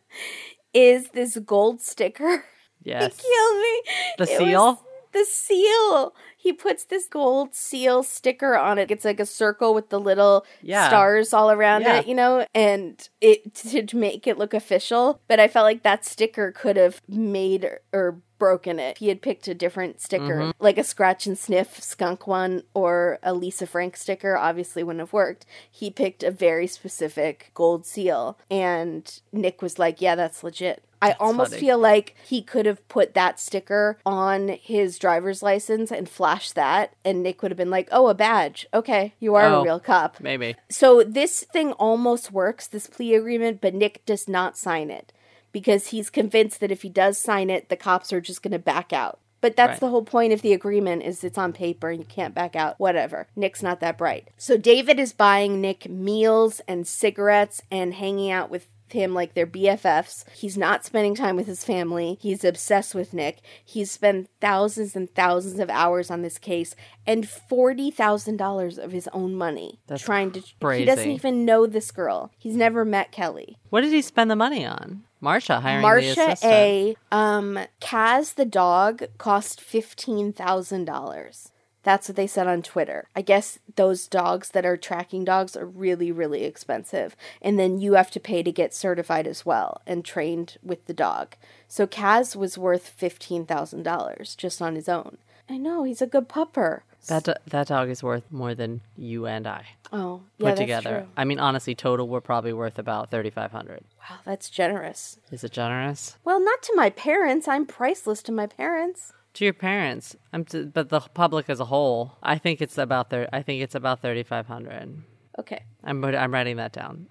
is this gold sticker. Yes. It killed me. The It seal? was the seal. He puts this gold seal sticker on it. It's like a circle with the little Yeah. stars all around Yeah. it, you know, and it to make it look official. But I felt like that sticker could have made or broken it. He had picked a different sticker, Mm-hmm. like a scratch and sniff skunk one or a Lisa Frank sticker, obviously wouldn't have worked. He picked a very specific gold seal, and Nick was like, "Yeah, that's legit." I almost funny. feel like he could have put that sticker on his driver's license and flashed that, and Nick would have been like, "Oh, a badge. Okay, you are Oh. a real cop." Maybe. So this thing almost works, this plea agreement, but Nick does not sign it because he's convinced that if he does sign it, the cops are just going to back out. But that's Right. the whole point of the agreement is it's on paper and you can't back out. Whatever. Nick's not that bright. So David is buying Nick meals and cigarettes and hanging out with him like they're BFFs. He's not spending time with his family. He's obsessed with Nick. He's spent thousands and thousands of hours on this case and $40,000 of his own money That's trying to He doesn't even know this girl. He's never met Kelly. What did he spend the money on? Marsha hiring the Marsha. A. Um, Kaz the dog cost fifteen thousand dollars. That's what they said on Twitter. I guess those dogs that are tracking dogs are really, really expensive. And then you have to pay to get certified as well and trained with the dog. So Kaz was worth $15,000 just on his own. I know, he's a good pupper. That do- that dog is worth more than you and I Oh, put yeah, that's together. true. I mean, honestly, total we're probably worth about thirty five hundred. Wow, that's generous. Is it generous Well, not to my parents. I'm priceless to my parents. To your parents? T- but the public as a whole, I think it's about thir- I think it's about thirty five hundred. Okay. I'm I'm writing that down.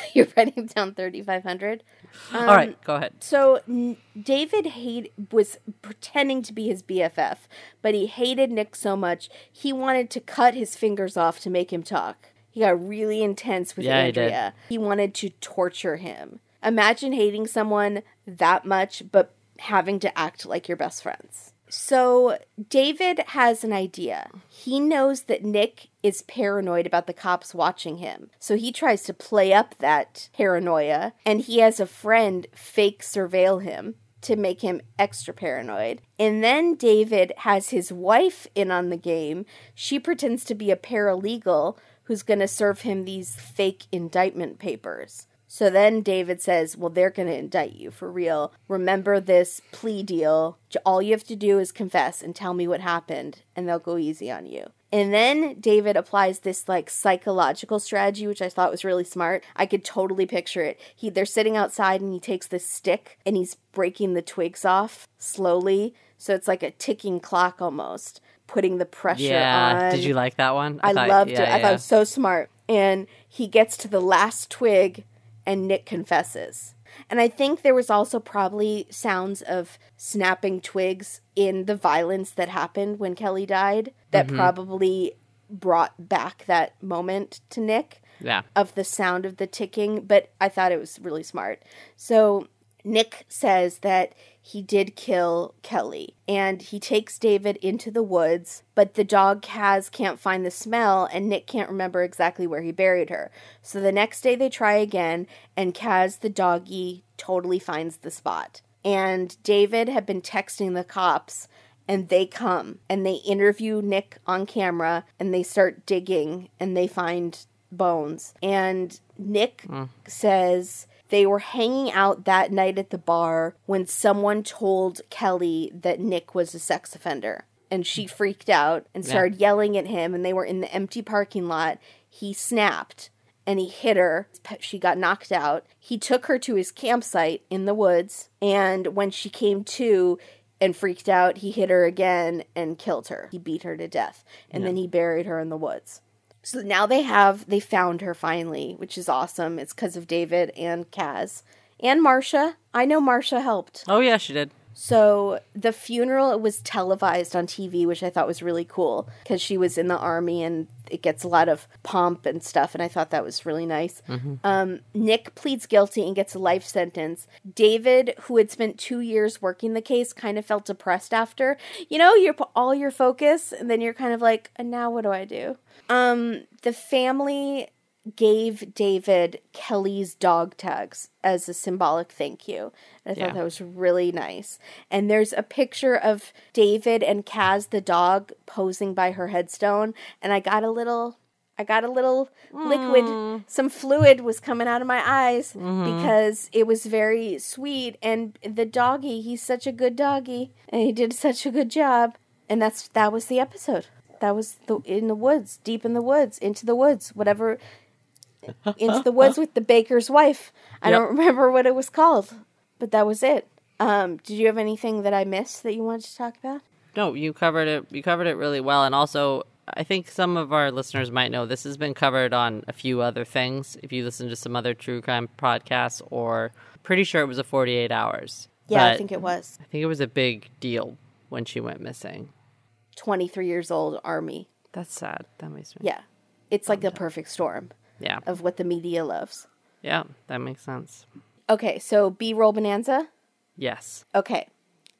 You're writing down 3,500. All right, um, go ahead. So n- David hate was pretending to be his BFF, but he hated Nick so much he wanted to cut his fingers off to make him talk. He got really intense with Yeah, he did. Andrea. He wanted to torture him. Imagine hating someone that much but having to act like your best friends. So David has an idea. He knows that Nick is paranoid about the cops watching him. So he tries to play up that paranoia and he has a friend fake surveil him to make him extra paranoid. And then David has his wife in on the game. She pretends to be a paralegal who's going to serve him these fake indictment papers. So then David says, Well, they're going to indict you for real. Remember this plea deal. All you have to do is confess and tell me what happened, and they'll go easy on you. And then David applies this like psychological strategy, which I thought was really smart. I could totally picture it. He they're sitting outside and he takes this stick and he's breaking the twigs off slowly. So it's like a ticking clock almost, putting the pressure Yeah. on. Did you like that one? I thought- loved yeah, it. I thought it was so smart. And he gets to the last twig and Nick confesses. And I think there was also probably sounds of snapping twigs in the violence that happened when Kelly died that Mm-hmm. probably brought back that moment to Nick Yeah. of the sound of the ticking, but I thought it was really smart. So Nick says that he did kill Kelly and he takes David into the woods, but the dog Kaz can't find the smell and Nick can't remember exactly where he buried her. So the next day they try again and Kaz the doggy totally finds the spot. And David had been texting the cops and they come and they interview Nick on camera and they start digging and they find bones. And Nick hmm. says they were hanging out that night at the bar when someone told Kelly that Nick was a sex offender. And she freaked out and started yelling at him, and they were in the empty parking lot. He snapped and he hit her. She got knocked out. He took her to his campsite in the woods, and when she came to and freaked out, he hit her again and killed her. He beat her to death, and then he buried her in the woods. So now they have they found her finally, which is awesome. It's because of David and Kaz and Marsha. I know Marsha helped. Oh yeah, she did. So the funeral was televised on TV, which I thought was really cool because she was in the army and it gets a lot of pomp and stuff, and I thought that was really nice. Um, Nick pleads guilty and gets a life sentence. David, who had spent two years working the case, kind of felt depressed after. You know, you're pu- all your focus, and then you're kind of like, and now what do I do? Um, the family gave David Kelly's dog tags as a symbolic thank you. And I Yeah. thought that was really nice. And there's a picture of David and Kaz the dog posing by her headstone and I got a little I got a little liquid mm. some fluid was coming out of my eyes mm-hmm. because it was very sweet and the doggy, he's such a good doggy and he did such a good job. And that's that was the episode. That was the in the woods, deep in the woods, into the woods, whatever into the woods with the baker's wife. I Yep. don't remember what it was called, but that was it. Um, did you have anything that I missed that you wanted to talk about? No, you covered it. You covered it really well, and also I think some of our listeners might know this has been covered on a few other things. If you listen to some other true crime podcasts, or pretty sure it was a forty-eight hours. Yeah, I think it was. I think it was a big deal when she went missing. 23 years old, Army. That's sad. That makes me. Yeah. It's like the perfect storm Yeah. of what the media loves. Yeah. That makes sense. Okay, so B roll bonanza. Yes. Okay.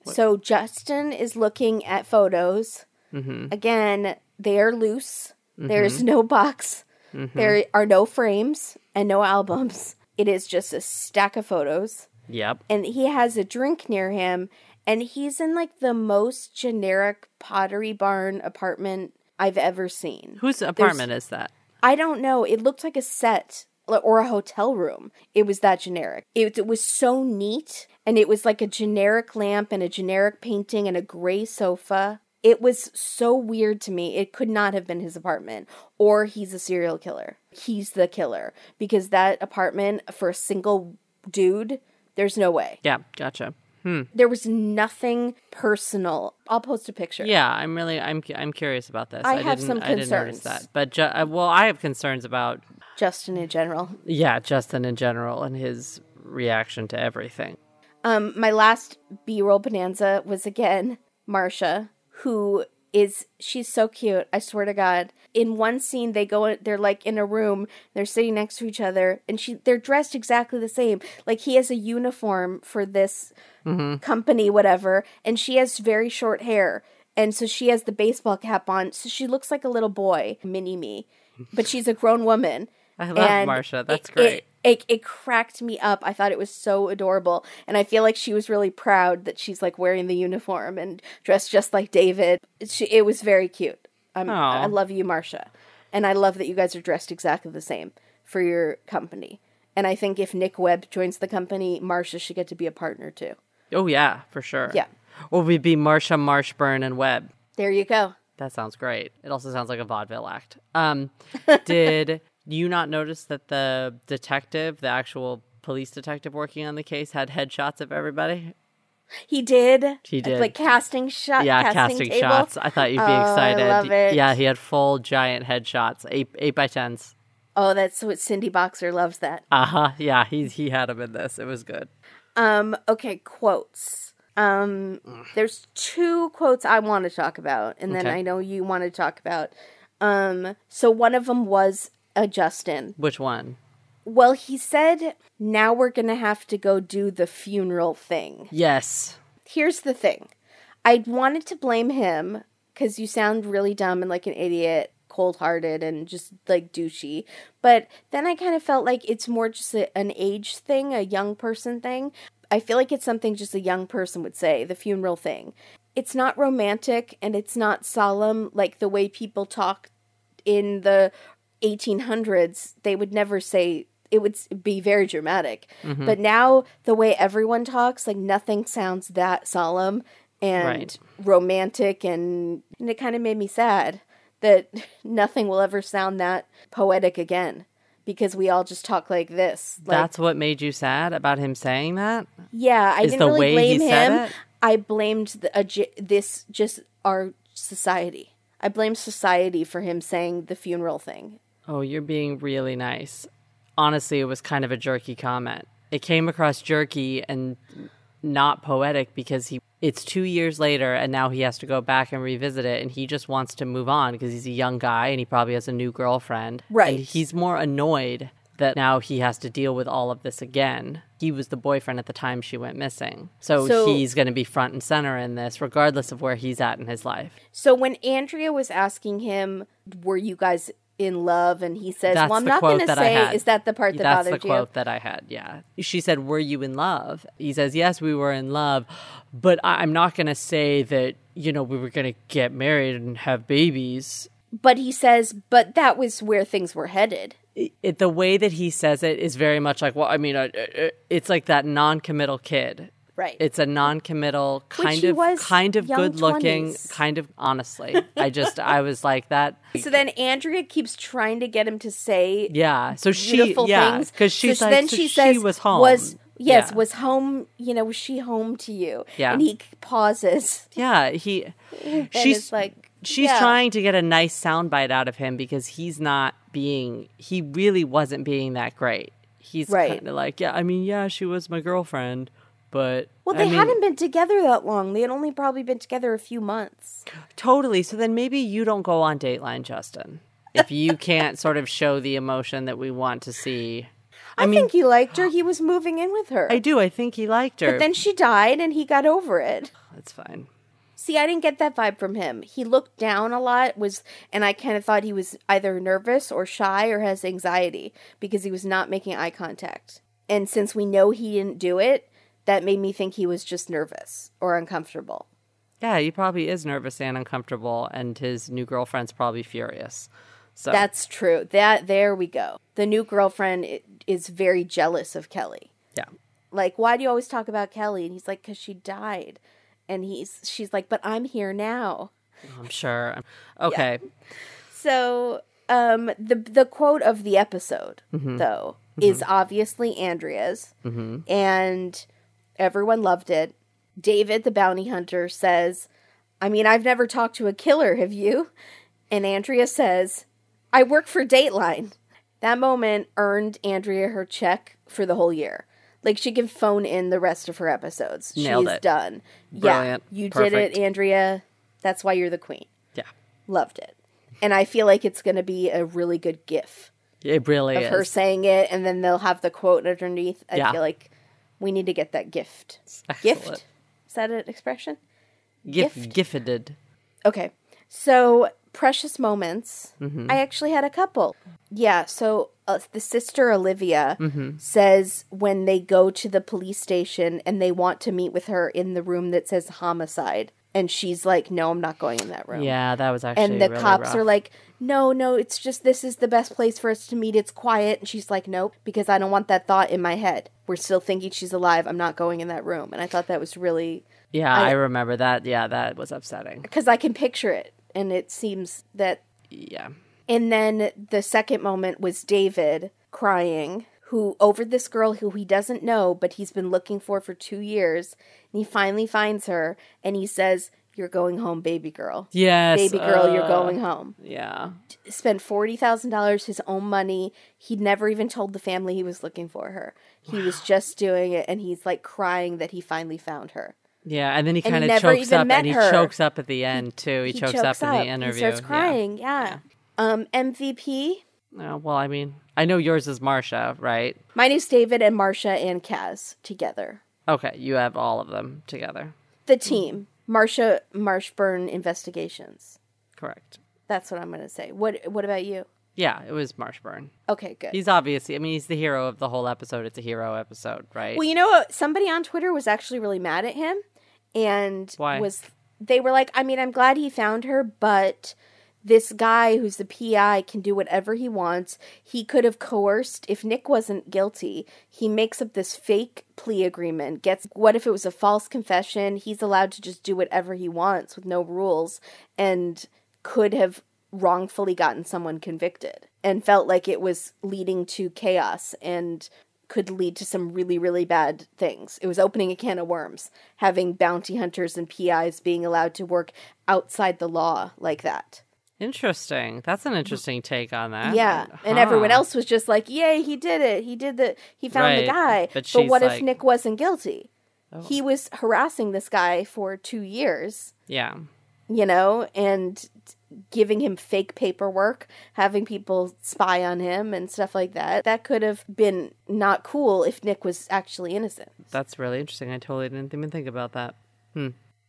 So Justin is looking at photos. Mm-hmm. Again, they are loose. Mm-hmm. There's no box. Mm-hmm. There are no frames and no albums. It is just a stack of photos. Yep. And he has a drink near him. And he's in like the most generic pottery barn apartment I've ever seen. Whose apartment is that? I don't know. It looked like a set or a hotel room. It was that generic. It, it was so neat. And it was like a generic lamp and a generic painting and a gray sofa. It was so weird to me. It could not have been his apartment. Or he's a serial killer. He's the killer. Because that apartment for a single dude, there's no way. Yeah. Gotcha. There was nothing personal. I'll post a picture. Yeah, I'm really I'm I'm curious about this. I have didn't, some I didn't notice concerns. that, but ju- uh, well, I have concerns about Justin in general. yeah Justin in general and his reaction to everything. Um, my last B roll bonanza was again Marsha, who is she's so cute. I swear to God. In one scene, they go. They're like in a room. They're sitting next to each other, and she they're dressed exactly the same. Like he has a uniform for this mm-hmm. company, whatever, and she has very short hair, and so she has the baseball cap on. So she looks like a little boy, mini me, but she's a grown woman. I love And Marsha. That's it- great. It, it, it cracked me up. I thought it was so adorable. And I feel like she was really proud that she's like wearing the uniform and dressed just like David. She, it was very cute. I'm. I love you, Marsha. And I love that you guys are dressed exactly the same for your company. And I think if Nick Webb joins the company, Marsha should get to be a partner too. Oh yeah, for sure. Yeah. Or we'd be Marsha, Marshburn, and Webb. There you go. That sounds great. It also sounds like a vaudeville act. Um, did you not notice that the detective, the actual police detective working on the case, had headshots of everybody? He did. He did. Like casting shots. Yeah, casting, casting, shots. I thought you'd be Oh, I excited. love it. Yeah, he had full giant headshots, eight eight by tens. Oh, that's what Cindy Boxer loves. That. Uh huh. Yeah, he he had him in this. It was good. Um. Okay. Quotes. Um. There's two quotes I want to talk about, and then Okay. I know you want to talk about. Um. So one of them was a Justin. Which one? Well, he said, "Now we're gonna have to go do the funeral thing." Yes. here's the thing i wanted to blame him because you sound really dumb and like an idiot cold-hearted and just like douchey but then i kind of felt like it's more just a, an age thing a young person thing i feel like it's something just a young person would say the funeral thing it's not romantic and it's not solemn like the way people talk in the 1800s they would never say it would be very dramatic mm-hmm. but now the way everyone talks like nothing sounds that solemn and Right. romantic and, and it kind of made me sad that nothing will ever sound that poetic again because we all just talk like this like That's what made you sad about him saying that? yeah i is didn't the really blame him i blamed the, a, j- this just our society i blame society for him saying the funeral thing Oh, you're being really nice. Honestly, it was kind of a jerky comment. It came across jerky and not poetic because he it's 2 years later and now he has to go back and revisit it and he just wants to move on because he's a young guy and he probably has a new girlfriend. Right. And he's more annoyed that now he has to deal with all of this again. He was the boyfriend at the time she went missing. So, So- he's going to be front and center in this regardless of where he's at in his life. So when Andrea was asking him, "Were you guys in love?" and he says, That's "Well, I'm not going to say." Is that the part that That's the bothered you? quote that I had. Yeah, she said, "Were you in love?" He says, "Yes, we were in love, but I- I'm not going to say that you know we were going to get married and have babies." But he says, "But that was where things were headed." It, the way that he says it is very much like, well, I mean, it's like that non-committal kid. Right. It's a non-committal kind of kind of good-looking 20s. kind of honestly. I just I was like that. so then Andrea keeps trying to get him to say Yeah. So she beautiful yeah things because she's so like then so she she says was home. was yes Yeah. was home you know was she home to you Yeah. and he pauses Yeah, he. She's like she's yeah. trying to get a nice soundbite out of him because he's not being. He really wasn't being that great. He's Right. kind of like, yeah, I mean, yeah, she was my girlfriend, but well I they mean, hadn't been together that long they had only probably been together a few months totally. So then maybe you don't go on Dateline, Justin, if you can't sort of show the emotion that we want to see. I, mean- think he liked her he was moving in with her I do. I think he liked her. but then she died and he got over it That's fine. See, I didn't get that vibe from him. He looked down a lot, was and I kind of thought he was either nervous or shy or has anxiety because he was not making eye contact. And since we know he didn't do it, that made me think he was just nervous or uncomfortable. Yeah, he probably is nervous and uncomfortable, and his new girlfriend's probably furious. So That's true. That there we go. The new girlfriend is very jealous of Kelly. yeah. Like, why do you always talk about Kelly? And he's like, "Cause she died." And he's she's like, "But I'm here now." Oh, I'm sure. Okay. So, um, the the quote of the episode mm-hmm. though mm-hmm. is obviously Andrea's, mm-hmm. and everyone loved it. David, the bounty hunter, says, "I mean, I've never talked to a killer, have you?" And Andrea says, "I work for Dateline." That moment earned Andrea her check for the whole year. Like she can phone in the rest of her episodes. Nailed She's it. done. Brilliant. Yeah, you Perfect. did it, Andrea. That's why you're the queen. Yeah. Loved it. And I feel like it's going to be a really good gif It really of is. her saying it, and then they'll have the quote underneath. I Yeah. feel like we need to get that gift. Gift? Excellent. Is that an expression? Gif- gift. gifted. Okay. So, precious moments. Mm-hmm. I actually had a couple. Yeah. So, uh, the sister Olivia Mm-hmm. says when they go to the police station and they want to meet with her in the room that says homicide, And she's like, "No, I'm not going in that room." Yeah, that was actually and the really cops rough. are like, "No, no, it's just this is the best place for us to meet. It's quiet." And she's like, "Nope, because I don't want that thought in my head. We're still thinking she's alive. I'm not going in that room." And I thought that was really Yeah, I- I, remember that. Yeah, that was upsetting. because I can picture it, and it seems that. Yeah. And then the second moment was David crying, who over this girl who he doesn't know, but he's been looking for for two years, and he finally finds her, and he says, "You're going home, baby girl." Yes. Baby girl, you're uh, going home. Yeah. spent forty thousand dollars his own money. He'd never even told the family he was looking for her. He was just doing it, and he's like crying that he finally found her. Yeah, and then he kind of chokes up and he her. chokes up at the end too. He, chokes, up in the interview. He starts Yeah. crying. Yeah. Um, MVP. Uh, well, I mean, I know yours is Marsha, right? Mine is David and Marsha and Kaz together. Okay, you have all of them together. The team. Marsha Marshburn Investigations. Correct. That's what I'm going to say. What What about you? Yeah, it was Marshburn. Okay, good. He's obviously, I mean, he's the hero of the whole episode. It's a hero episode, right? Well, you know what? Somebody on Twitter was actually really mad at him, and Why? was they were like, I mean, I'm glad he found her, but this guy who's the PI can do whatever he wants. He could have coerced if Nick wasn't guilty. He makes up this fake plea agreement. Gets what if it was a false confession? He's allowed to just do whatever he wants with no rules, and could have wrongfully gotten someone convicted and felt like it was leading to chaos and could lead to some really, really bad things. It was opening a can of worms, having bounty hunters and PIs being allowed to work outside the law like that. Interesting. That's an interesting take on that. Yeah. And everyone else was just like, Yay, he did it. He did the he found the guy. But But, what if Nick wasn't guilty? Oh. He was harassing this guy for two years, Yeah. you know, and giving him fake paperwork, having people spy on him and stuff like that. That could have been not cool if Nick was actually innocent. That's really interesting. I totally didn't even think about that.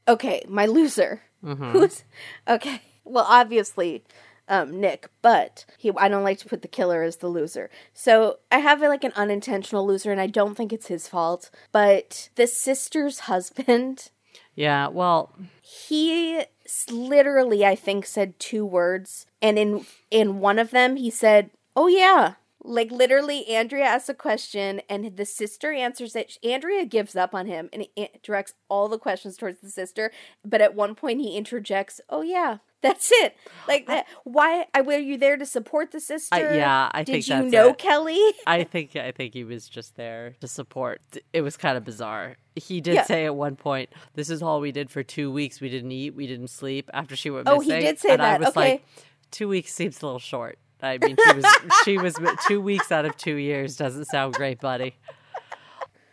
Okay, my loser. Mm-hmm. Who's okay? Well, obviously, um, Nick, but he. I don't like to put the killer as the loser. So I have like an unintentional loser, and I don't think it's his fault. But the sister's husband, Yeah. Well, he literally, I think, said two words, and in in one of them, he said, "Oh yeah." Like literally, Andrea asks a question, and the sister answers it. Andrea gives up on him and directs all the questions towards the sister. But at one point, he interjects, "Oh yeah, that's it." Like that. Why? I were you there to support the sister? yeah, I Did think you that's know it. Kelly? I think I think he was just there to support. It was kind of bizarre. He did Yeah. say at one point, "This is all we did for two weeks. We didn't eat, we didn't sleep after she went Oh, he missing." did say and I that. was Okay. like, two weeks seems a little short. I mean, she was she was two weeks out of two years. Doesn't sound great, buddy.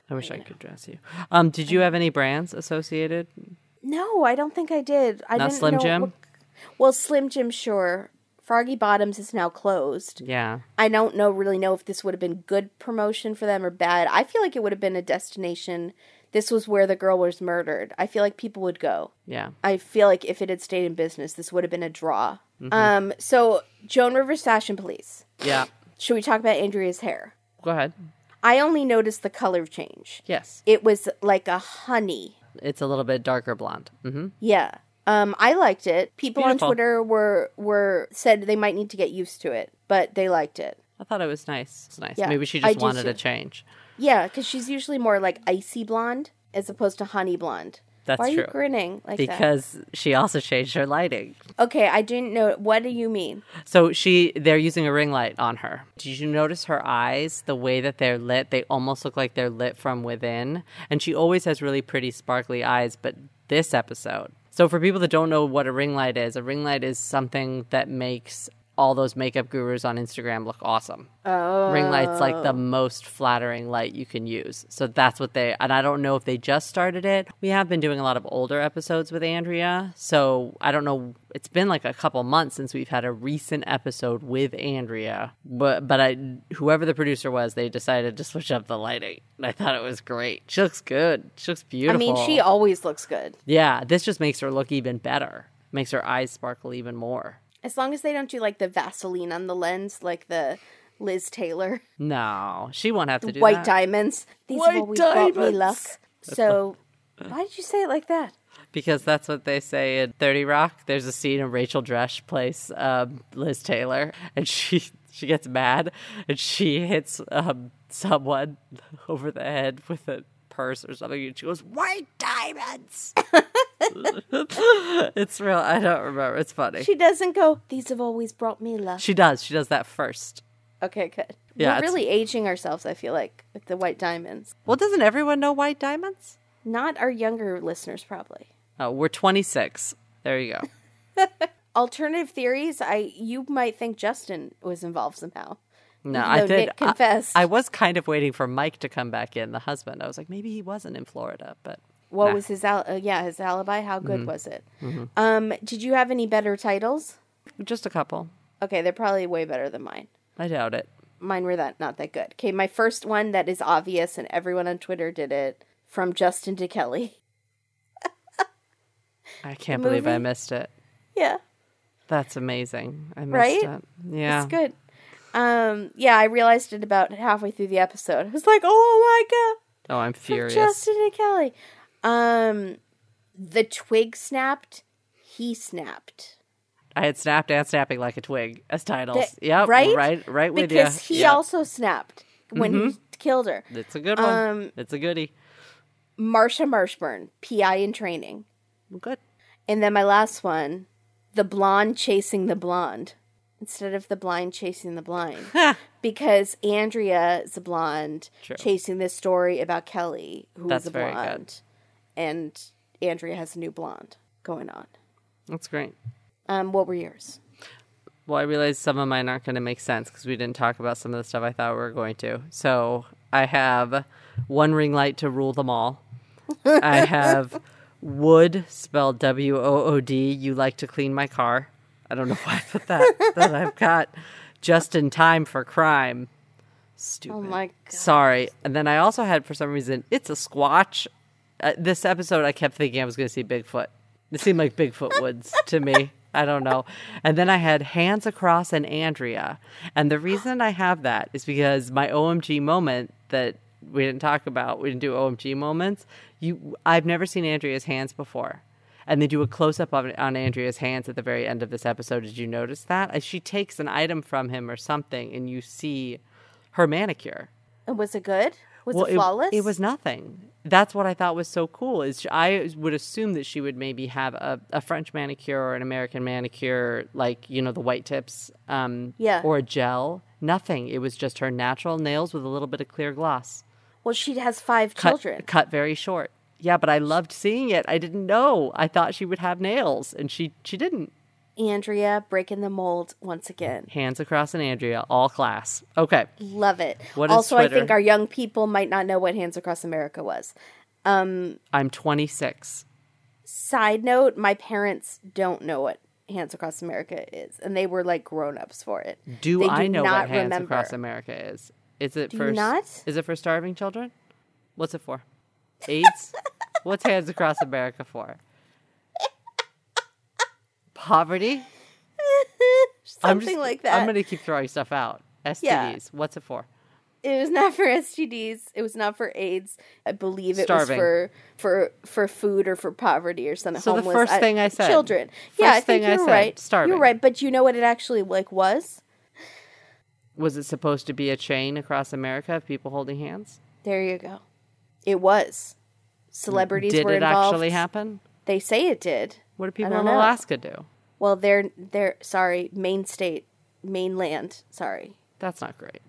I wish I could dress you. Um, did you have any brands associated? No, I don't think I did. I Not didn't Slim know Jim? what- well, Slim Jim, sure. Froggy Bottoms is now closed. Yeah, I don't know really know if this would have been good promotion for them or bad. I feel like it would have been a destination. This was where the girl was murdered. I feel like people would go. yeah. I feel like if it had stayed in business, this would have been a draw. Mm-hmm. Um, so Joan Rivers Fashion Police. Yeah. Should we talk about Andrea's hair? Go ahead. I only noticed the color change. Yes, It was like a honey. it's a little bit darker blonde. Mm-hmm. Yeah. Um, I liked it. People on Twitter were were said they might need to get used to it, but they liked it. I thought it was nice. It's nice. Yeah, Maybe she just do wanted a change. Yeah, because she's usually more like icy blonde as opposed to honey blonde. That's Why are true. you grinning like that? because she also changed her lighting. Okay, I didn't know. What do you mean? So she they're using a ring light on her. Did you notice her eyes, the way that they're lit? They almost look like they're lit from within. And she always has really pretty sparkly eyes, but this episode. So for people that don't know what a ring light is, a ring light is something that makes all those makeup gurus on Instagram look awesome. Oh, Ring light's like the oh. most flattering light you can use. So that's what they, and I don't know if they just started it. We have been doing a lot of older episodes with Andrea. So I don't know. It's been like a couple months since we've had a recent episode with Andrea. But, but I, whoever the producer was, they decided to switch up the lighting. And I thought it was great. She looks good. She looks beautiful. I mean, she always looks good yeah, this just makes her look even better. Makes her eyes sparkle even more. As long as they don't do like the Vaseline on the lens, like the Liz Taylor No, she won't have to do white that. diamonds. These White have always brought me diamonds. luck. So, why did you say it like that? because that's what they say in 30 Rock. There's a scene in Rachel Dratch plays um, Liz Taylor, and she she gets mad and she hits um, someone over the head with a purse or something, and she goes, "White diamonds." it's real. I don't remember. It's funny. She doesn't go, These have always brought me luck. She does. She does that first. Okay, good. Yeah, We're it's- really aging ourselves, I feel like, with the white diamonds. Well, doesn't everyone know white diamonds? Not our younger listeners, probably. Oh, we're 26. There you go. Alternative theories, I you might think Justin was involved somehow. No, I did. Nick I- confessed. I, was kind of waiting for Mike to come back in, the husband. I was like, maybe he wasn't in Florida, but What Nah. was his al- uh, yeah his alibi? How Mm-hmm. good was it? Um, did you have any better titles? just a couple. Okay, they're probably way better than mine. I doubt it. Mine were that not that good. Okay, my first one that is obvious and everyone on Twitter did it from Justin to Kelly. I can't believe I missed it. Yeah, That's amazing. I missed Right? it. Yeah. it's good. Um, yeah, I realized it about halfway through the episode. I was like, oh my god. Oh, I'm from furious. Justin and Kelly. Um, the twig snapped. He snapped. I had snapped and snapping like a twig as titles. That- yep. right? Right. Right with Because you. he also snapped when he killed her. It's a good one. um, it's a goodie. Marsha Marshburn, PI in training. Good. And then my last one, the blonde chasing the blonde instead of the blind chasing the blind. because Andrea is a blonde True. chasing this story about Kelly, who is That's a blonde. And Andrea has a new blonde going on. That's great. Um, what were yours? Well, I realized some of mine aren't going to make sense because we didn't talk about some of the stuff I thought we were going to. So I have one ring light to rule them all. I have wood spelled W O O D. You like to clean my car. I don't know why I put that. that I've got just in time for crime. Stupid. Oh my God. Sorry. And then I also had, for some reason, it's a squatch. Uh, this episode, I kept thinking I was going to see Bigfoot. It seemed like Bigfoot woods to me. I don't know. And then I had Hands Across and Andrea. And the reason I have that is because my OMG moment that we didn't talk about, we didn't do OMG moments. You, I've never seen Andrea's hands before. And they do a close up on, on Andrea's hands at the very end of this episode. Did you notice that? Uh, She takes an item from him or something, and you see her manicure And was it good? Was well, it flawless? It, was nothing. That's what I thought was so cool. Is I would assume that she would maybe have a, a French manicure or an American manicure, like you know the white tips, um, Yeah. or a gel. Nothing. It was just her natural nails with a little bit of clear gloss. Well, she has five Cut, children. cut very short. Yeah, but I loved seeing it. I didn't know. I thought she would have nails, and she she didn't. Andrea breaking the mold once again. Hands across an Andrea, all class. Okay. Love it. What is also, I think our young people might not know what Hands Across America was. Um, I'm 26. Side note, my parents don't know what Hands Across America is, and they were like grown ups for it. Do They I know not what Hands remember. Across America is? Is it Do for not? Is it for starving children? What's it for? AIDS? What's Hands Across America for? Poverty? Something just- like that. I'm going to keep throwing stuff out. STDs. Yeah. What's it for? It was not for STDs. It was not for AIDS. I believe it Starving. was for for for food or for poverty or something. So the Homeless. first thing I said. children. First yeah, I think I you're said, right. starving. You're right, but you know what it actually like was? Was it supposed to be a chain across America of people holding hands? There you go. It was. Celebrities were. Did were it involved. actually happen? They say it did. What do people in know. Alaska do? Well, they're they're sorry, main state, mainland. Sorry, That's not great.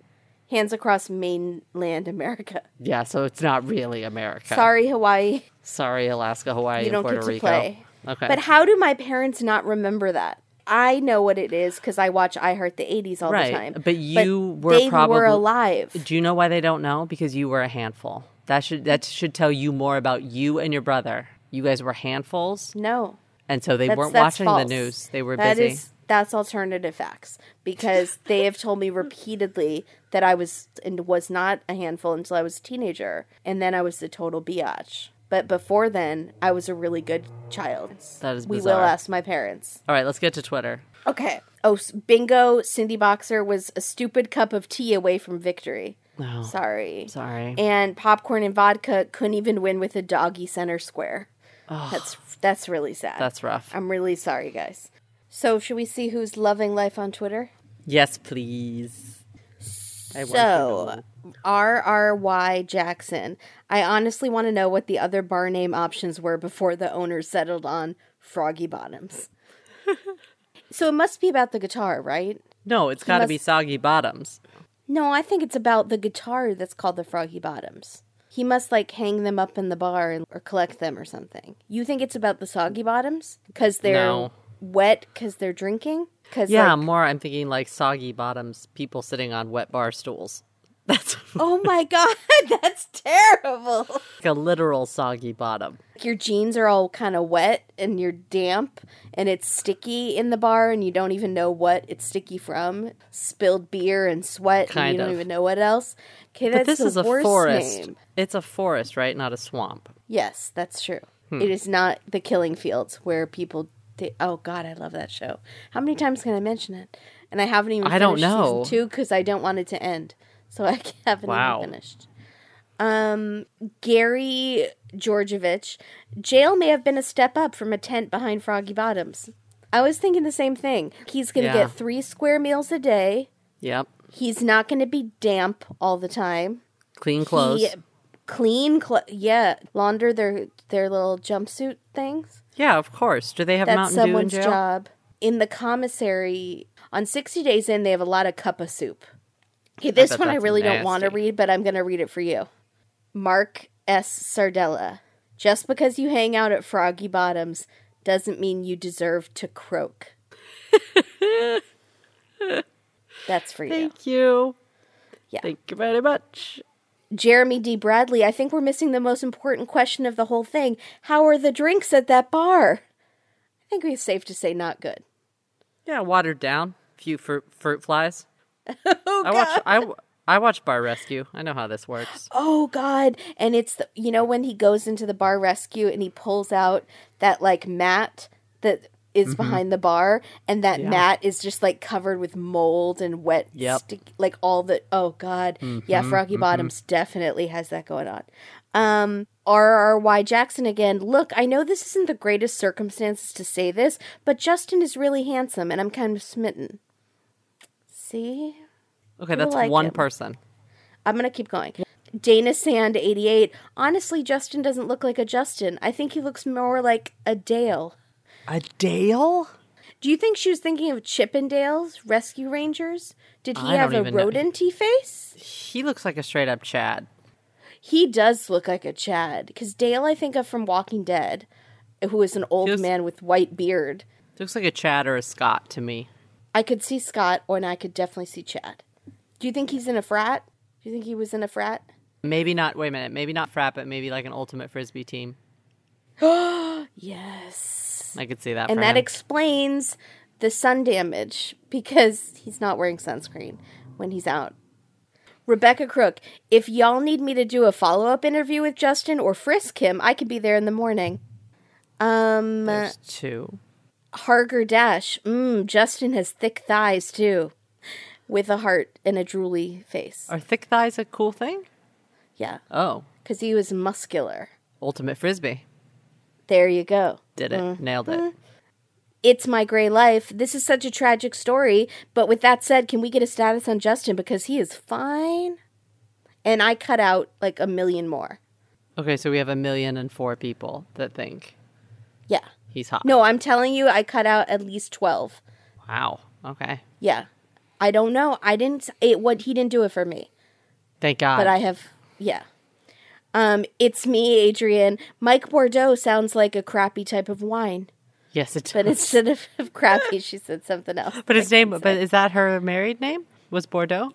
hands across mainland America. Yeah, so it's not really America. Sorry, Hawaii. Sorry, Alaska, Hawaii, You and don't Puerto get to Rico. play. Okay. But how do my parents not remember that? I know what it is because I watch I Heart the '80s all Right, the time. but you were they probably- were alive. Do you know why they don't know? Because you were a handful. That should that should tell you more about you and your brother. You guys were handfuls, No, and so they that's, weren't that's watching false. the news. They were That busy. is- that's alternative facts because they have told me repeatedly that I was and was not a handful until I was a teenager, and then I was the total biatch. But before then, I was a really good child. That is We will ask my parents. All right, let's get to Twitter. Okay. Oh, bingo! Cindy Boxer was a stupid cup of tea away from victory. Oh, Sorry. sorry. And popcorn and vodka couldn't even win with a doggy center square. Oh, That's that's really sad. That's rough. I'm really sorry, guys. So, should we see who's loving life on Twitter? Yes, please. I So. RRY Jackson. I honestly want to know what the other bar name options were before the owners settled on Froggy Bottoms. so, it must be about the guitar, right? No, it's got to be soggy bottoms. No, I think it's about the guitar that's called the Froggy Bottoms. He must like hang them up in the bar and, or collect them or something. You think it's about the Soggy Bottoms because they're No. wet because they're drinking? Because Yeah, more. I'm thinking like soggy bottoms, people sitting on wet bar stools. That's oh my god, that's terrible. like a literal soggy bottom. Your jeans are all kind of wet and you're damp and it's sticky in the bar and you don't even know what it's sticky from. Spilled beer and sweat and Kind you don't even know what else. Okay, that's But this is a forest. name. It's a forest, right? Not a swamp. Yes, that's true. Hmm. It is not the Killing Fields where people. They, oh God, I love that show. How many times can I mention it? And I haven't even. I don't know. Two because I don't want it to end, so I haven't Wow. even finished. Um, Gary Georgievich, jail may have been a step up from a tent behind Froggy Bottoms. I was thinking the same thing. He's going to Yeah. get three square meals a day. Yep. He's not going to be damp all the time. Clean clothes. He, clean, cl- yeah, launder their their little jumpsuit things. Yeah, of course. Do they have That's Mountain Dew in someone's jail? job. In the commissary, on 60 Days In, they have a lot of cup of soup. Okay, this bet one I really don't want to read, but I'm going to read it for you. Mark S. Sardella. Just because you hang out at Froggy Bottoms doesn't mean you deserve to croak. That's for you. Thank you. Yeah. Thank you very much. Jeremy D. Bradley, I think we're missing the most important question of the whole thing. How are the drinks at that bar? I think it's safe to say not good. Yeah, watered down. Few fruit fruit flies. Oh, I watch. I I watch Bar Rescue. I know how this works. Oh God! And it's the you know when he goes into the bar rescue and he pulls out that like mat that is behind the bar, and that Mm-hmm. Yeah. mat is just like covered with mold and wet, Yep. stick, like all the oh God, yeah, Froggy Bottoms definitely has that going on. Um, RRY Jackson again. Look, I know this isn't the greatest circumstances to say this, but Justin is really handsome, and I'm kind of smitten. See, Okay, that's like one person. I'm gonna keep going. Dana Sand 88. Honestly, Justin doesn't look like a Justin. I think he looks more like a Dale. A Dale? Do you think she was thinking of Chippendales, Rescue Rangers? Did he I have a even know. rodenty face? He looks like a straight up Chad. He does look like a Chad. Because Dale, I think of from Walking Dead, who is an old man with white beard. Looks like a Chad or a Scott to me. I could see Scott, or and I could definitely see Chad. Do you think he's in a frat? Do you think he was in a frat? Maybe not. Wait a minute. Maybe not frat, but maybe like an ultimate frisbee team. Yes. I could see that. and that him. explains the sun damage because he's not wearing sunscreen when he's out. Rebecca Crook, if y'all need me to do a follow up interview with Justin or frisk him, I could be there in the morning. Um, There's two. Harger Dash, mmm, Justin has thick thighs too, with a heart and a drooly face. Are thick thighs a cool thing? Yeah, Oh, because he was muscular. ultimate frisbee. There you go. Did it. Mm-hmm. Nailed it. It's my gray life. This is such a tragic story. But with that said, can we get a status on Justin because he is fine? And I cut out like a million more. Okay, so we have a million and four people that think Yeah. He's hot. No, I'm telling you, I cut out at least 12. Wow. Okay. Yeah. I don't know. I didn't, it, what, he didn't do it for me. Thank God. But I have, yeah. Um, it's me, Adrian. Mike Bordeaux sounds like a crappy type of wine. yes, it does. But instead of, of crappy, she said something else. But his name. But is that her married name? Was Bordeaux?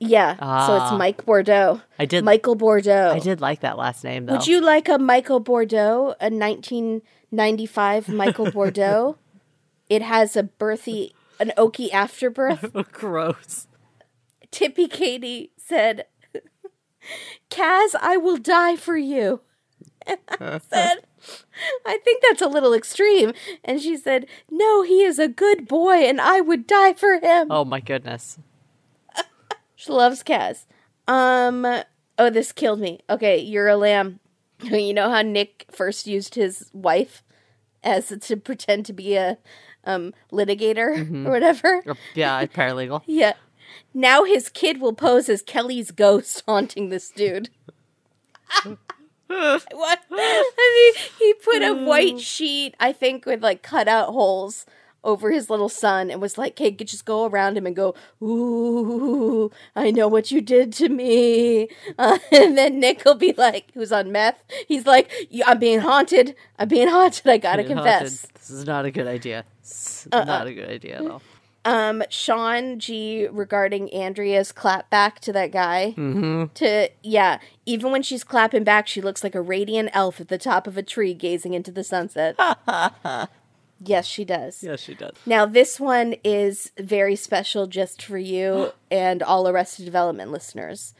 yeah. So it's Ah. Mike Bordeaux. I did- Michael Bordeaux. I did like that last name though. Would you like a Michael Bordeaux, a 1995 Michael Bordeaux? It has a birthy, an oaky afterbirth. Gross. Tippy Katie said, Kaz, I will die for you. And I said, I think that's a little extreme. And she said, No, he is a good boy and I would die for him. Oh my goodness. She loves Kaz. Um, oh, this killed me. Okay, you're a lamb. You know how Nick first used his wife as to pretend to be a um, litigator or whatever? Oh, Yeah, paralegal. Yeah. Now his kid will pose as Kelly's ghost haunting this dude. what? I mean, he put a white sheet, I think, with like cutout holes over his little son and was like, hey, just go around him and go, ooh, I know what you did to me. Uh, and then Nick will be like, who's on meth, he's like, I'm being haunted. I'm being haunted. I gotta confess. haunted. This is not a good idea. Uh-uh. not a good idea at all. um Sean G regarding Andrea's clap back to that guy. Mm-hmm. To yeah, even when she's clapping back, she looks like a radiant elf at the top of a tree gazing into the sunset. yes, she does. Yes, she does. Now this one is very special just for you and all Arrested Development listeners.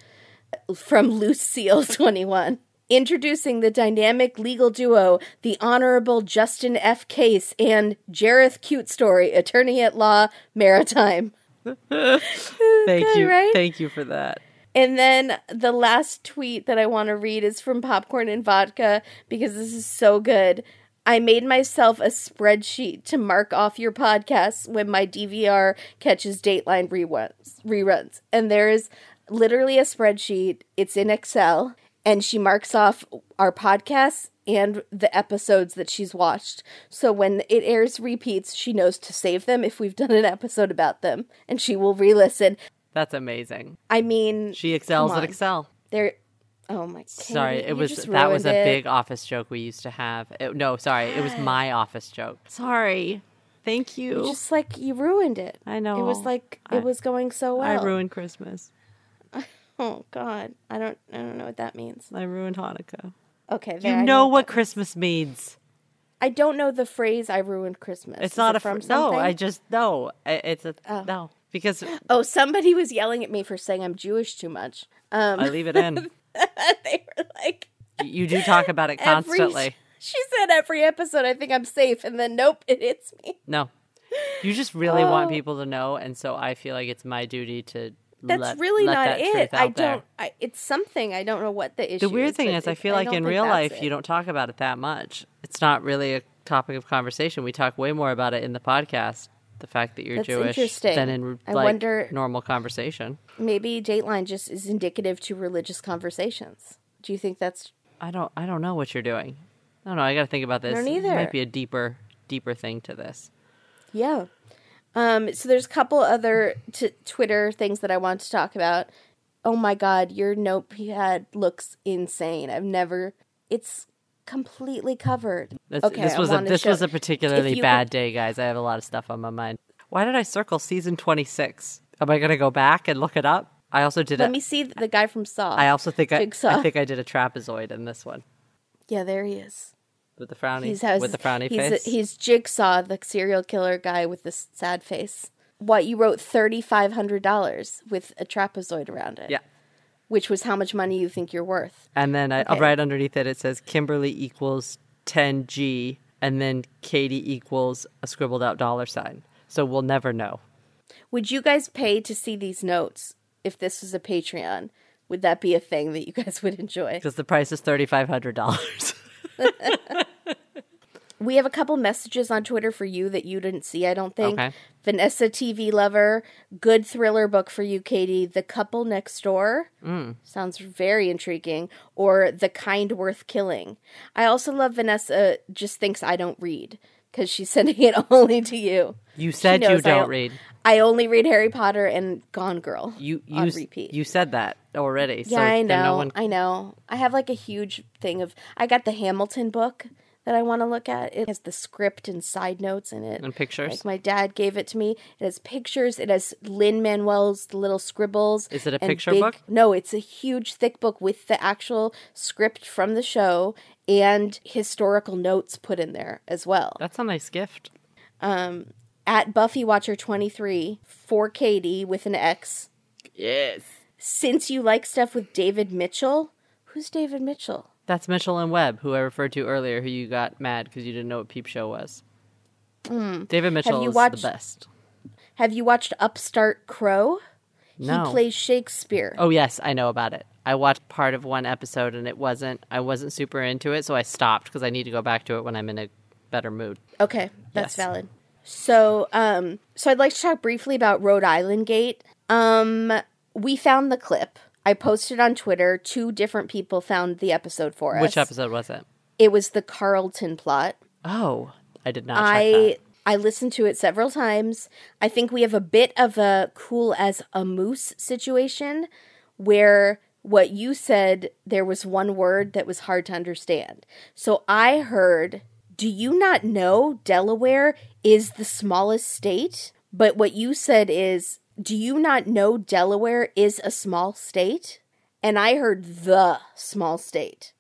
From Lucille twenty one. Introducing the dynamic legal duo, the Honorable Justin F. Case and Jareth Cute Story, attorney at law, maritime. Thank Good, you. right? Thank you for that. And then the last tweet that I want to read is from Popcorn and Vodka because this is so good. I made myself a spreadsheet to mark off your podcasts when my DVR catches Dateline reruns. Reruns, and there is literally a spreadsheet. It's in Excel, and she marks off our podcasts and the episodes that she's watched. So when it airs repeats, she knows to save them if we've done an episode about them, and she will re-listen. That's amazing. I mean, She excels at. Excel. there. Oh my! God. Sorry, it you was that was a it. big office joke we used to have. It- no, sorry, it was my office joke. Sorry. Thank you. Just like you ruined it. I know. It was like I- it was going so well. I ruined Christmas. Oh God, I don't. I don't know what that means. I ruined Hanukkah. Okay, You there, I know what that- Christmas means. I don't know the phrase "I ruined Christmas." It's Is not it a fr- from no. I just no. It's a no because Oh, somebody was yelling at me for saying I'm Jewish too much. Um, I leave it in. they were like, You do talk about it every- constantly. She said every episode, I think I'm safe, and then nope, it hits me. No, you just really want Oh. people to know, and so I feel like it's my duty to. That's let, really let not that it. I don't. I, it's something. I don't know what the issue. Is. The weird thing is, I feel like don't in real life, it. you don't talk about it that much. It's not really a topic of conversation. We talk way more about it in the podcast. The fact that you're That's Jewish than in I like wonder- normal conversation. maybe Dateline just is indicative to religious conversations. Do you think that's I don't. I don't know what you're doing. I don't know. I got to think about this. don't It might be a deeper, deeper thing to this. yeah? Um, so there's a couple other t- Twitter things that I want to talk about. Oh my God, your notepad looks insane. I've never. It's completely covered. This, okay, this was a this show- was a particularly bad day, guys. I have a lot of stuff on my mind. Why did I circle season twenty six? Am I gonna go back and look it up? I also did Let it. me see the guy from Saw. I also think I, Jigsaw. I think I did a trapezoid in this one yeah, there he is. with the frowny He's has with the frowny he's face. he's Jigsaw, the serial killer guy with the sad face. What you wrote thirty five hundred dollars with a trapezoid around it. yeah. Which was how much money you think you're worth. And then I, Okay. right underneath it, it says Kimberly equals 10G, and then Katie equals a scribbled out dollar sign. So we'll never know. Would you guys pay to see these notes if this was a Patreon? Would that be a thing that you guys would enjoy? Because the price is $3,500. We have a couple messages on Twitter for you that you didn't see, I don't think. Okay. Vanessa TV Lover, good thriller book for you, Katie. The Couple Next Door. Mm. Sounds very intriguing. Or The Kind Worth Killing. I also love Vanessa just thinks I don't read because she's sending it only to you. you said you don't don't- read. I only read Harry Potter and Gone Girl. You you on repeat. you said that already. so Yeah, I know. No one, I know. I have like a huge thing of. I got the Hamilton book that I want to look at. It has the script and side notes in it. And pictures? Like my dad gave it to me. It has pictures. It has Lin Manuel's little scribbles. Is it a picture big- book? No, it's a huge, thick book with the actual script from the show and historical notes put in there as well. that's a nice gift. Um, at Buffy Watcher twenty three for Katie with an X. Yes. Since you like stuff with David Mitchell, who's David Mitchell? That's Mitchell and Webb, who I referred to earlier, who you got mad because you didn't know what Peep Show was. David Mitchell Hmm. you is watched- the best. Have you watched Upstart Crow? No. He plays Shakespeare. Oh yes, I know about it. I watched part of one episode and it wasn't I wasn't super into it, so I stopped because I need to go back to it when I'm in a better mood. Okay, that's Yes. valid. So, um, so I'd like to talk briefly about Rhode Island Gate. Um, we found the clip. I posted on Twitter. Two different people found the episode for us. Which episode was it? It was the Carlton plot. Oh, I did not check I. I listened to it several times. I think we have a bit of a cool as a moose situation where what you said there was one word that was hard to understand. So I heard, "Do you not know Delaware is the smallest state?" But what you said is, "Do you not know Delaware is a small state?" And I heard the small state.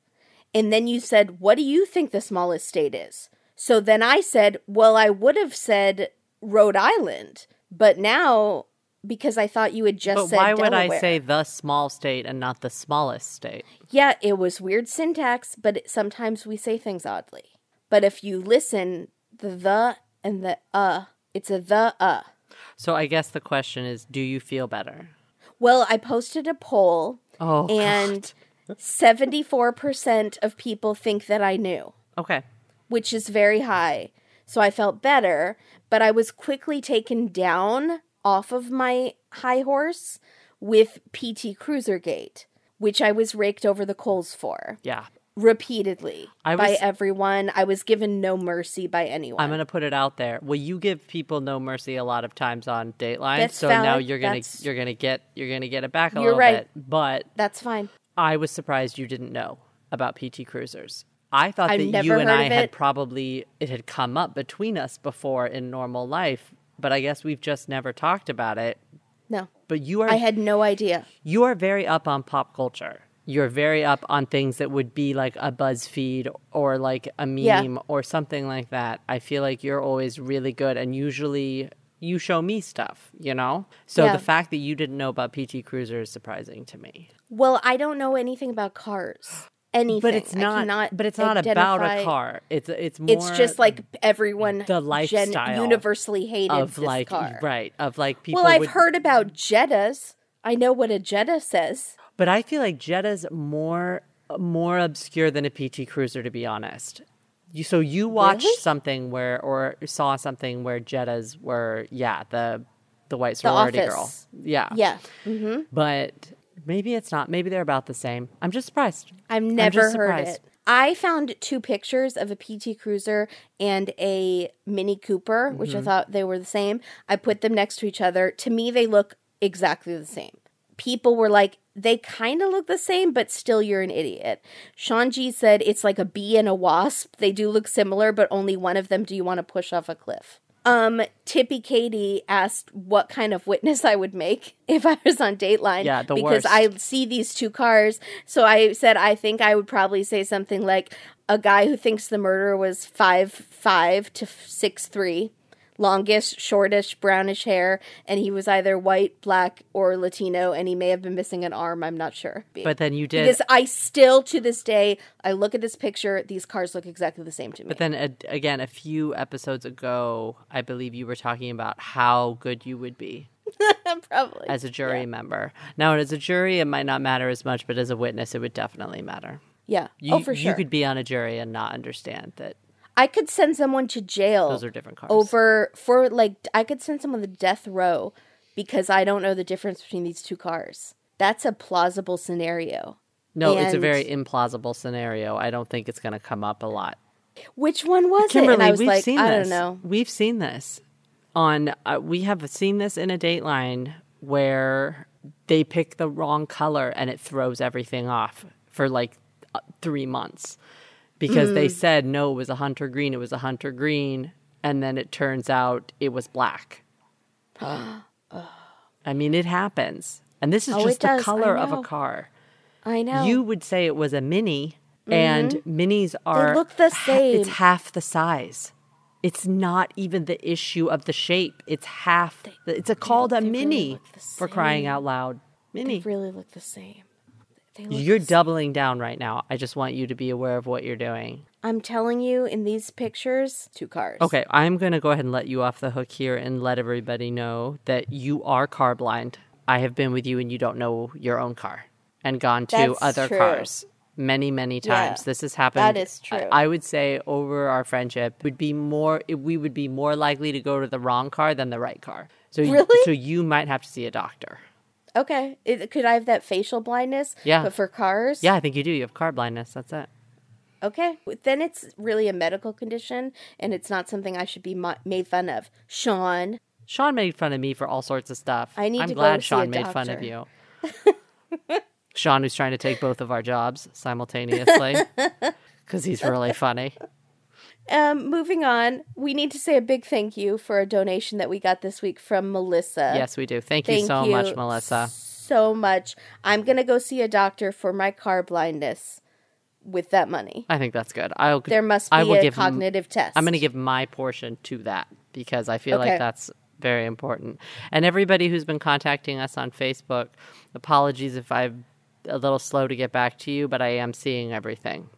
And then you said, What do you think the smallest state is? So then I said, Well, I would have said Rhode Island, but now because I thought you had just But said why would I say the small state and not the smallest state? Yeah, it was weird syntax, but it, sometimes we say things oddly. But if you listen, the the and the uh, it's a the uh. So I guess the question is, do you feel better? Well, I posted a poll Oh, and 74% of people think that I knew. okay. which is very high. So I felt better, but I was quickly taken down off of my high horse with PT Cruisergate, which I was raked over the coals for Yeah. Repeatedly I by everyone. I was given no mercy by anyone. I'm gonna put it out there. Well, you give people no mercy a lot of times on Dateline, That's so now you're gonna you're gonna get you're gonna get it back a You're little right. bit. But That's fine. I was surprised you didn't know about PT Cruisers. I thought I've that you and I had probably it had come up between us before in normal life, but I guess we've just never talked about it. No, But you are I had no idea. you are very up on pop culture. You're very up on things that would be like a BuzzFeed or like a meme Yeah. or something like that. I feel like you're always really good and usually you show me stuff, you know? So Yeah. the fact that you didn't know about PT Cruiser is surprising to me. Well, I don't know anything about cars. Anything. But it's not but it's not about a car. It's it's more It's just like everyone the gen- lifestyle universally hated of this like car. right, of like people Well, I've would- heard about Jettas. I know what a Jetta says. But I feel like Jetta's more more obscure than a PT Cruiser, to be honest. You, so you watched Really? something where, or saw something where Jettas were, yeah, the the white The sorority Office. girl, yeah, Yeah, But maybe it's not. Maybe they're about the same. I'm just surprised. I've never heard surprised. it. I found two pictures of a PT Cruiser and a Mini Cooper, which Mm-hmm. I thought they were the same. I put them next to each other. To me, they look exactly the same. People were like, they kind of look the same, but still, you're an idiot. Sean G said it's like a bee and a wasp. They do look similar, but only one of them do you want to push off a cliff. Um, Tippy Katie asked what kind of witness I would make if I was on Dateline. Yeah, the because worst. I see these two cars. So I said I think I would probably say something like a guy who thinks the murderer was five five to six three, longest, shortish, brownish hair, and he was either white, black, or Latino, and he may have been missing an arm. I'm not sure. But then you did. because I still to this day I look at this picture, these cars look exactly the same to me. But then a, again, a few episodes ago, I believe you were talking about how good you would be probably. as a jury member. Now, as a jury, it might not matter as much, but as a witness, it would definitely matter. yeah. You, oh, for sure. You could be on a jury and not understand that I could send someone to jail. those are different cars. over for like I could send someone to death row because I don't know the difference between these two cars. That's a plausible scenario. No, it's a very implausible scenario. I don't think it's going to come up a lot. Which one was it? And I was we've like, seen I this. don't know. We've seen this on. Uh, we have seen this in a Dateline where they pick the wrong color and it throws everything off for like uh, three months because Mm. they said no, it was a hunter green. It was a hunter green, and then it turns out it was black. I mean, it happens, and this is Oh, just the does. Color of a car. I know. You would say it was a mini, and minis are look the ha- it's half the size. It's not even the issue of the shape. It's half. the- it's a called a they really mini look for crying out loud. they Mini. really look the same. You're same. doubling down right now. I just want you to be aware of what you're doing. I'm telling you, in these pictures, two cars. Okay, I'm going to go ahead and let you off the hook here and let everybody know that you are car blind. I have been with you and you don't know your own car. and gone to That's other true. cars many many Yeah, times this has happened that is true. I, I would say over our friendship would be more we would be more likely to go to the wrong car than the right car so you- Really? so you might have to see a doctor Okay. It, could I have that facial blindness? Yeah. But for cars? yeah i think you do you have car blindness that's it Okay. Then it's really a medical condition and it's not something I should be mo- made fun of. Sean, sean made fun of me for all sorts of stuff I need i'm to go glad see sean a made fun of doctor. you sean who's trying to take both of our jobs simultaneously because he's really funny um, moving on, we need to say a big thank you for a donation that we got this week from Melissa. yes we do thank, you so you much melissa So much. I'm going to go see a doctor for my car blindness with that money. i think that's good i'll There must be I will a give cognitive test. I'm going to give my portion to that because I feel Okay. like that's very important. And everybody who's been contacting us on Facebook, apologies if I'm a little slow to get back to you, but I am seeing everything.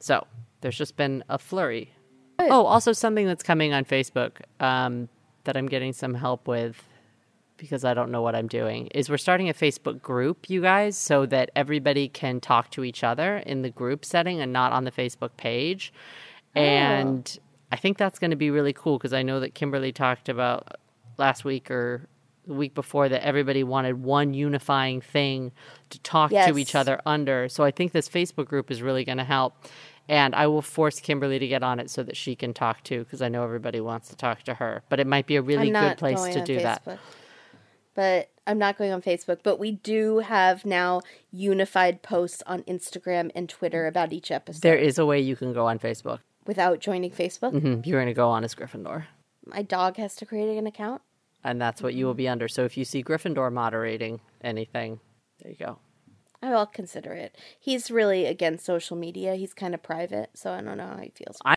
So there's just been a flurry. Oh, also something that's coming on Facebook um, that I'm getting some help with because I don't know what I'm doing is we're starting a Facebook group, you guys, so that everybody can talk to each other in the group setting and not on the Facebook page. And I think that's going to be really cool because I know that Kimberly talked about last week or the week before that everybody wanted one unifying thing to talk to each other under. So I think this Facebook group is really going to help. And I will force Kimberly to get on it so that she can talk too, because I know everybody wants to talk to her. But it might be a really good place to do that. Facebook. But I'm not going on Facebook. But we do have now unified posts on Instagram and Twitter about each episode There is a way you can go on Facebook. without joining Facebook. Mhm, You're going to go on as Gryffindor. My dog has to create an account. And that's what you will be under. So if you see Gryffindor moderating anything, there you go. I will consider it. He's really against social media. He's kind of private, so I don't know how he feels. I,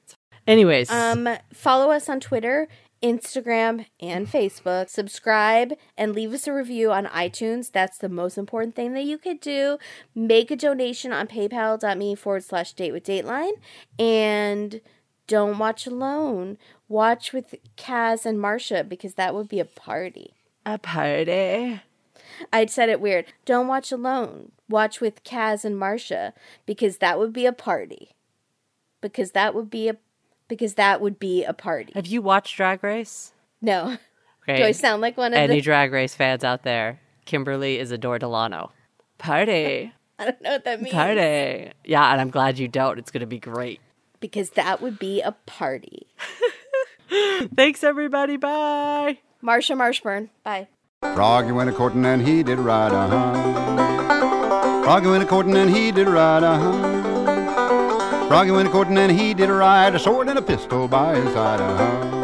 anyways, Um, follow us on Twitter, Instagram, and Facebook. Subscribe and leave us a review on iTunes. That's the most important thing that you could do. Make a donation on paypal.me forward slash date with Dateline. And don't watch alone. Watch with Kaz and Marsha because that would be a party. a party. I said it weird. Don't watch alone. Watch with Kaz and Marcia because that would be a party. Because that would be a because that would be a party. Have you watched Drag Race? No. Okay. Do I sound like one of the Any the Drag Race fans out there? Kimberly is Adore Delano. Party. I don't know what that means. Party. Yeah, and I'm glad you don't. It's going to be great. Because that would be a party. Thanks, everybody. Bye. Marsha Marshburn. Bye. Froggy went a courting and he did right, uh huh. Froggy went a courting and he did right, uh huh. Froggy went a courting and he did right, a sword and a pistol by his side, uh huh.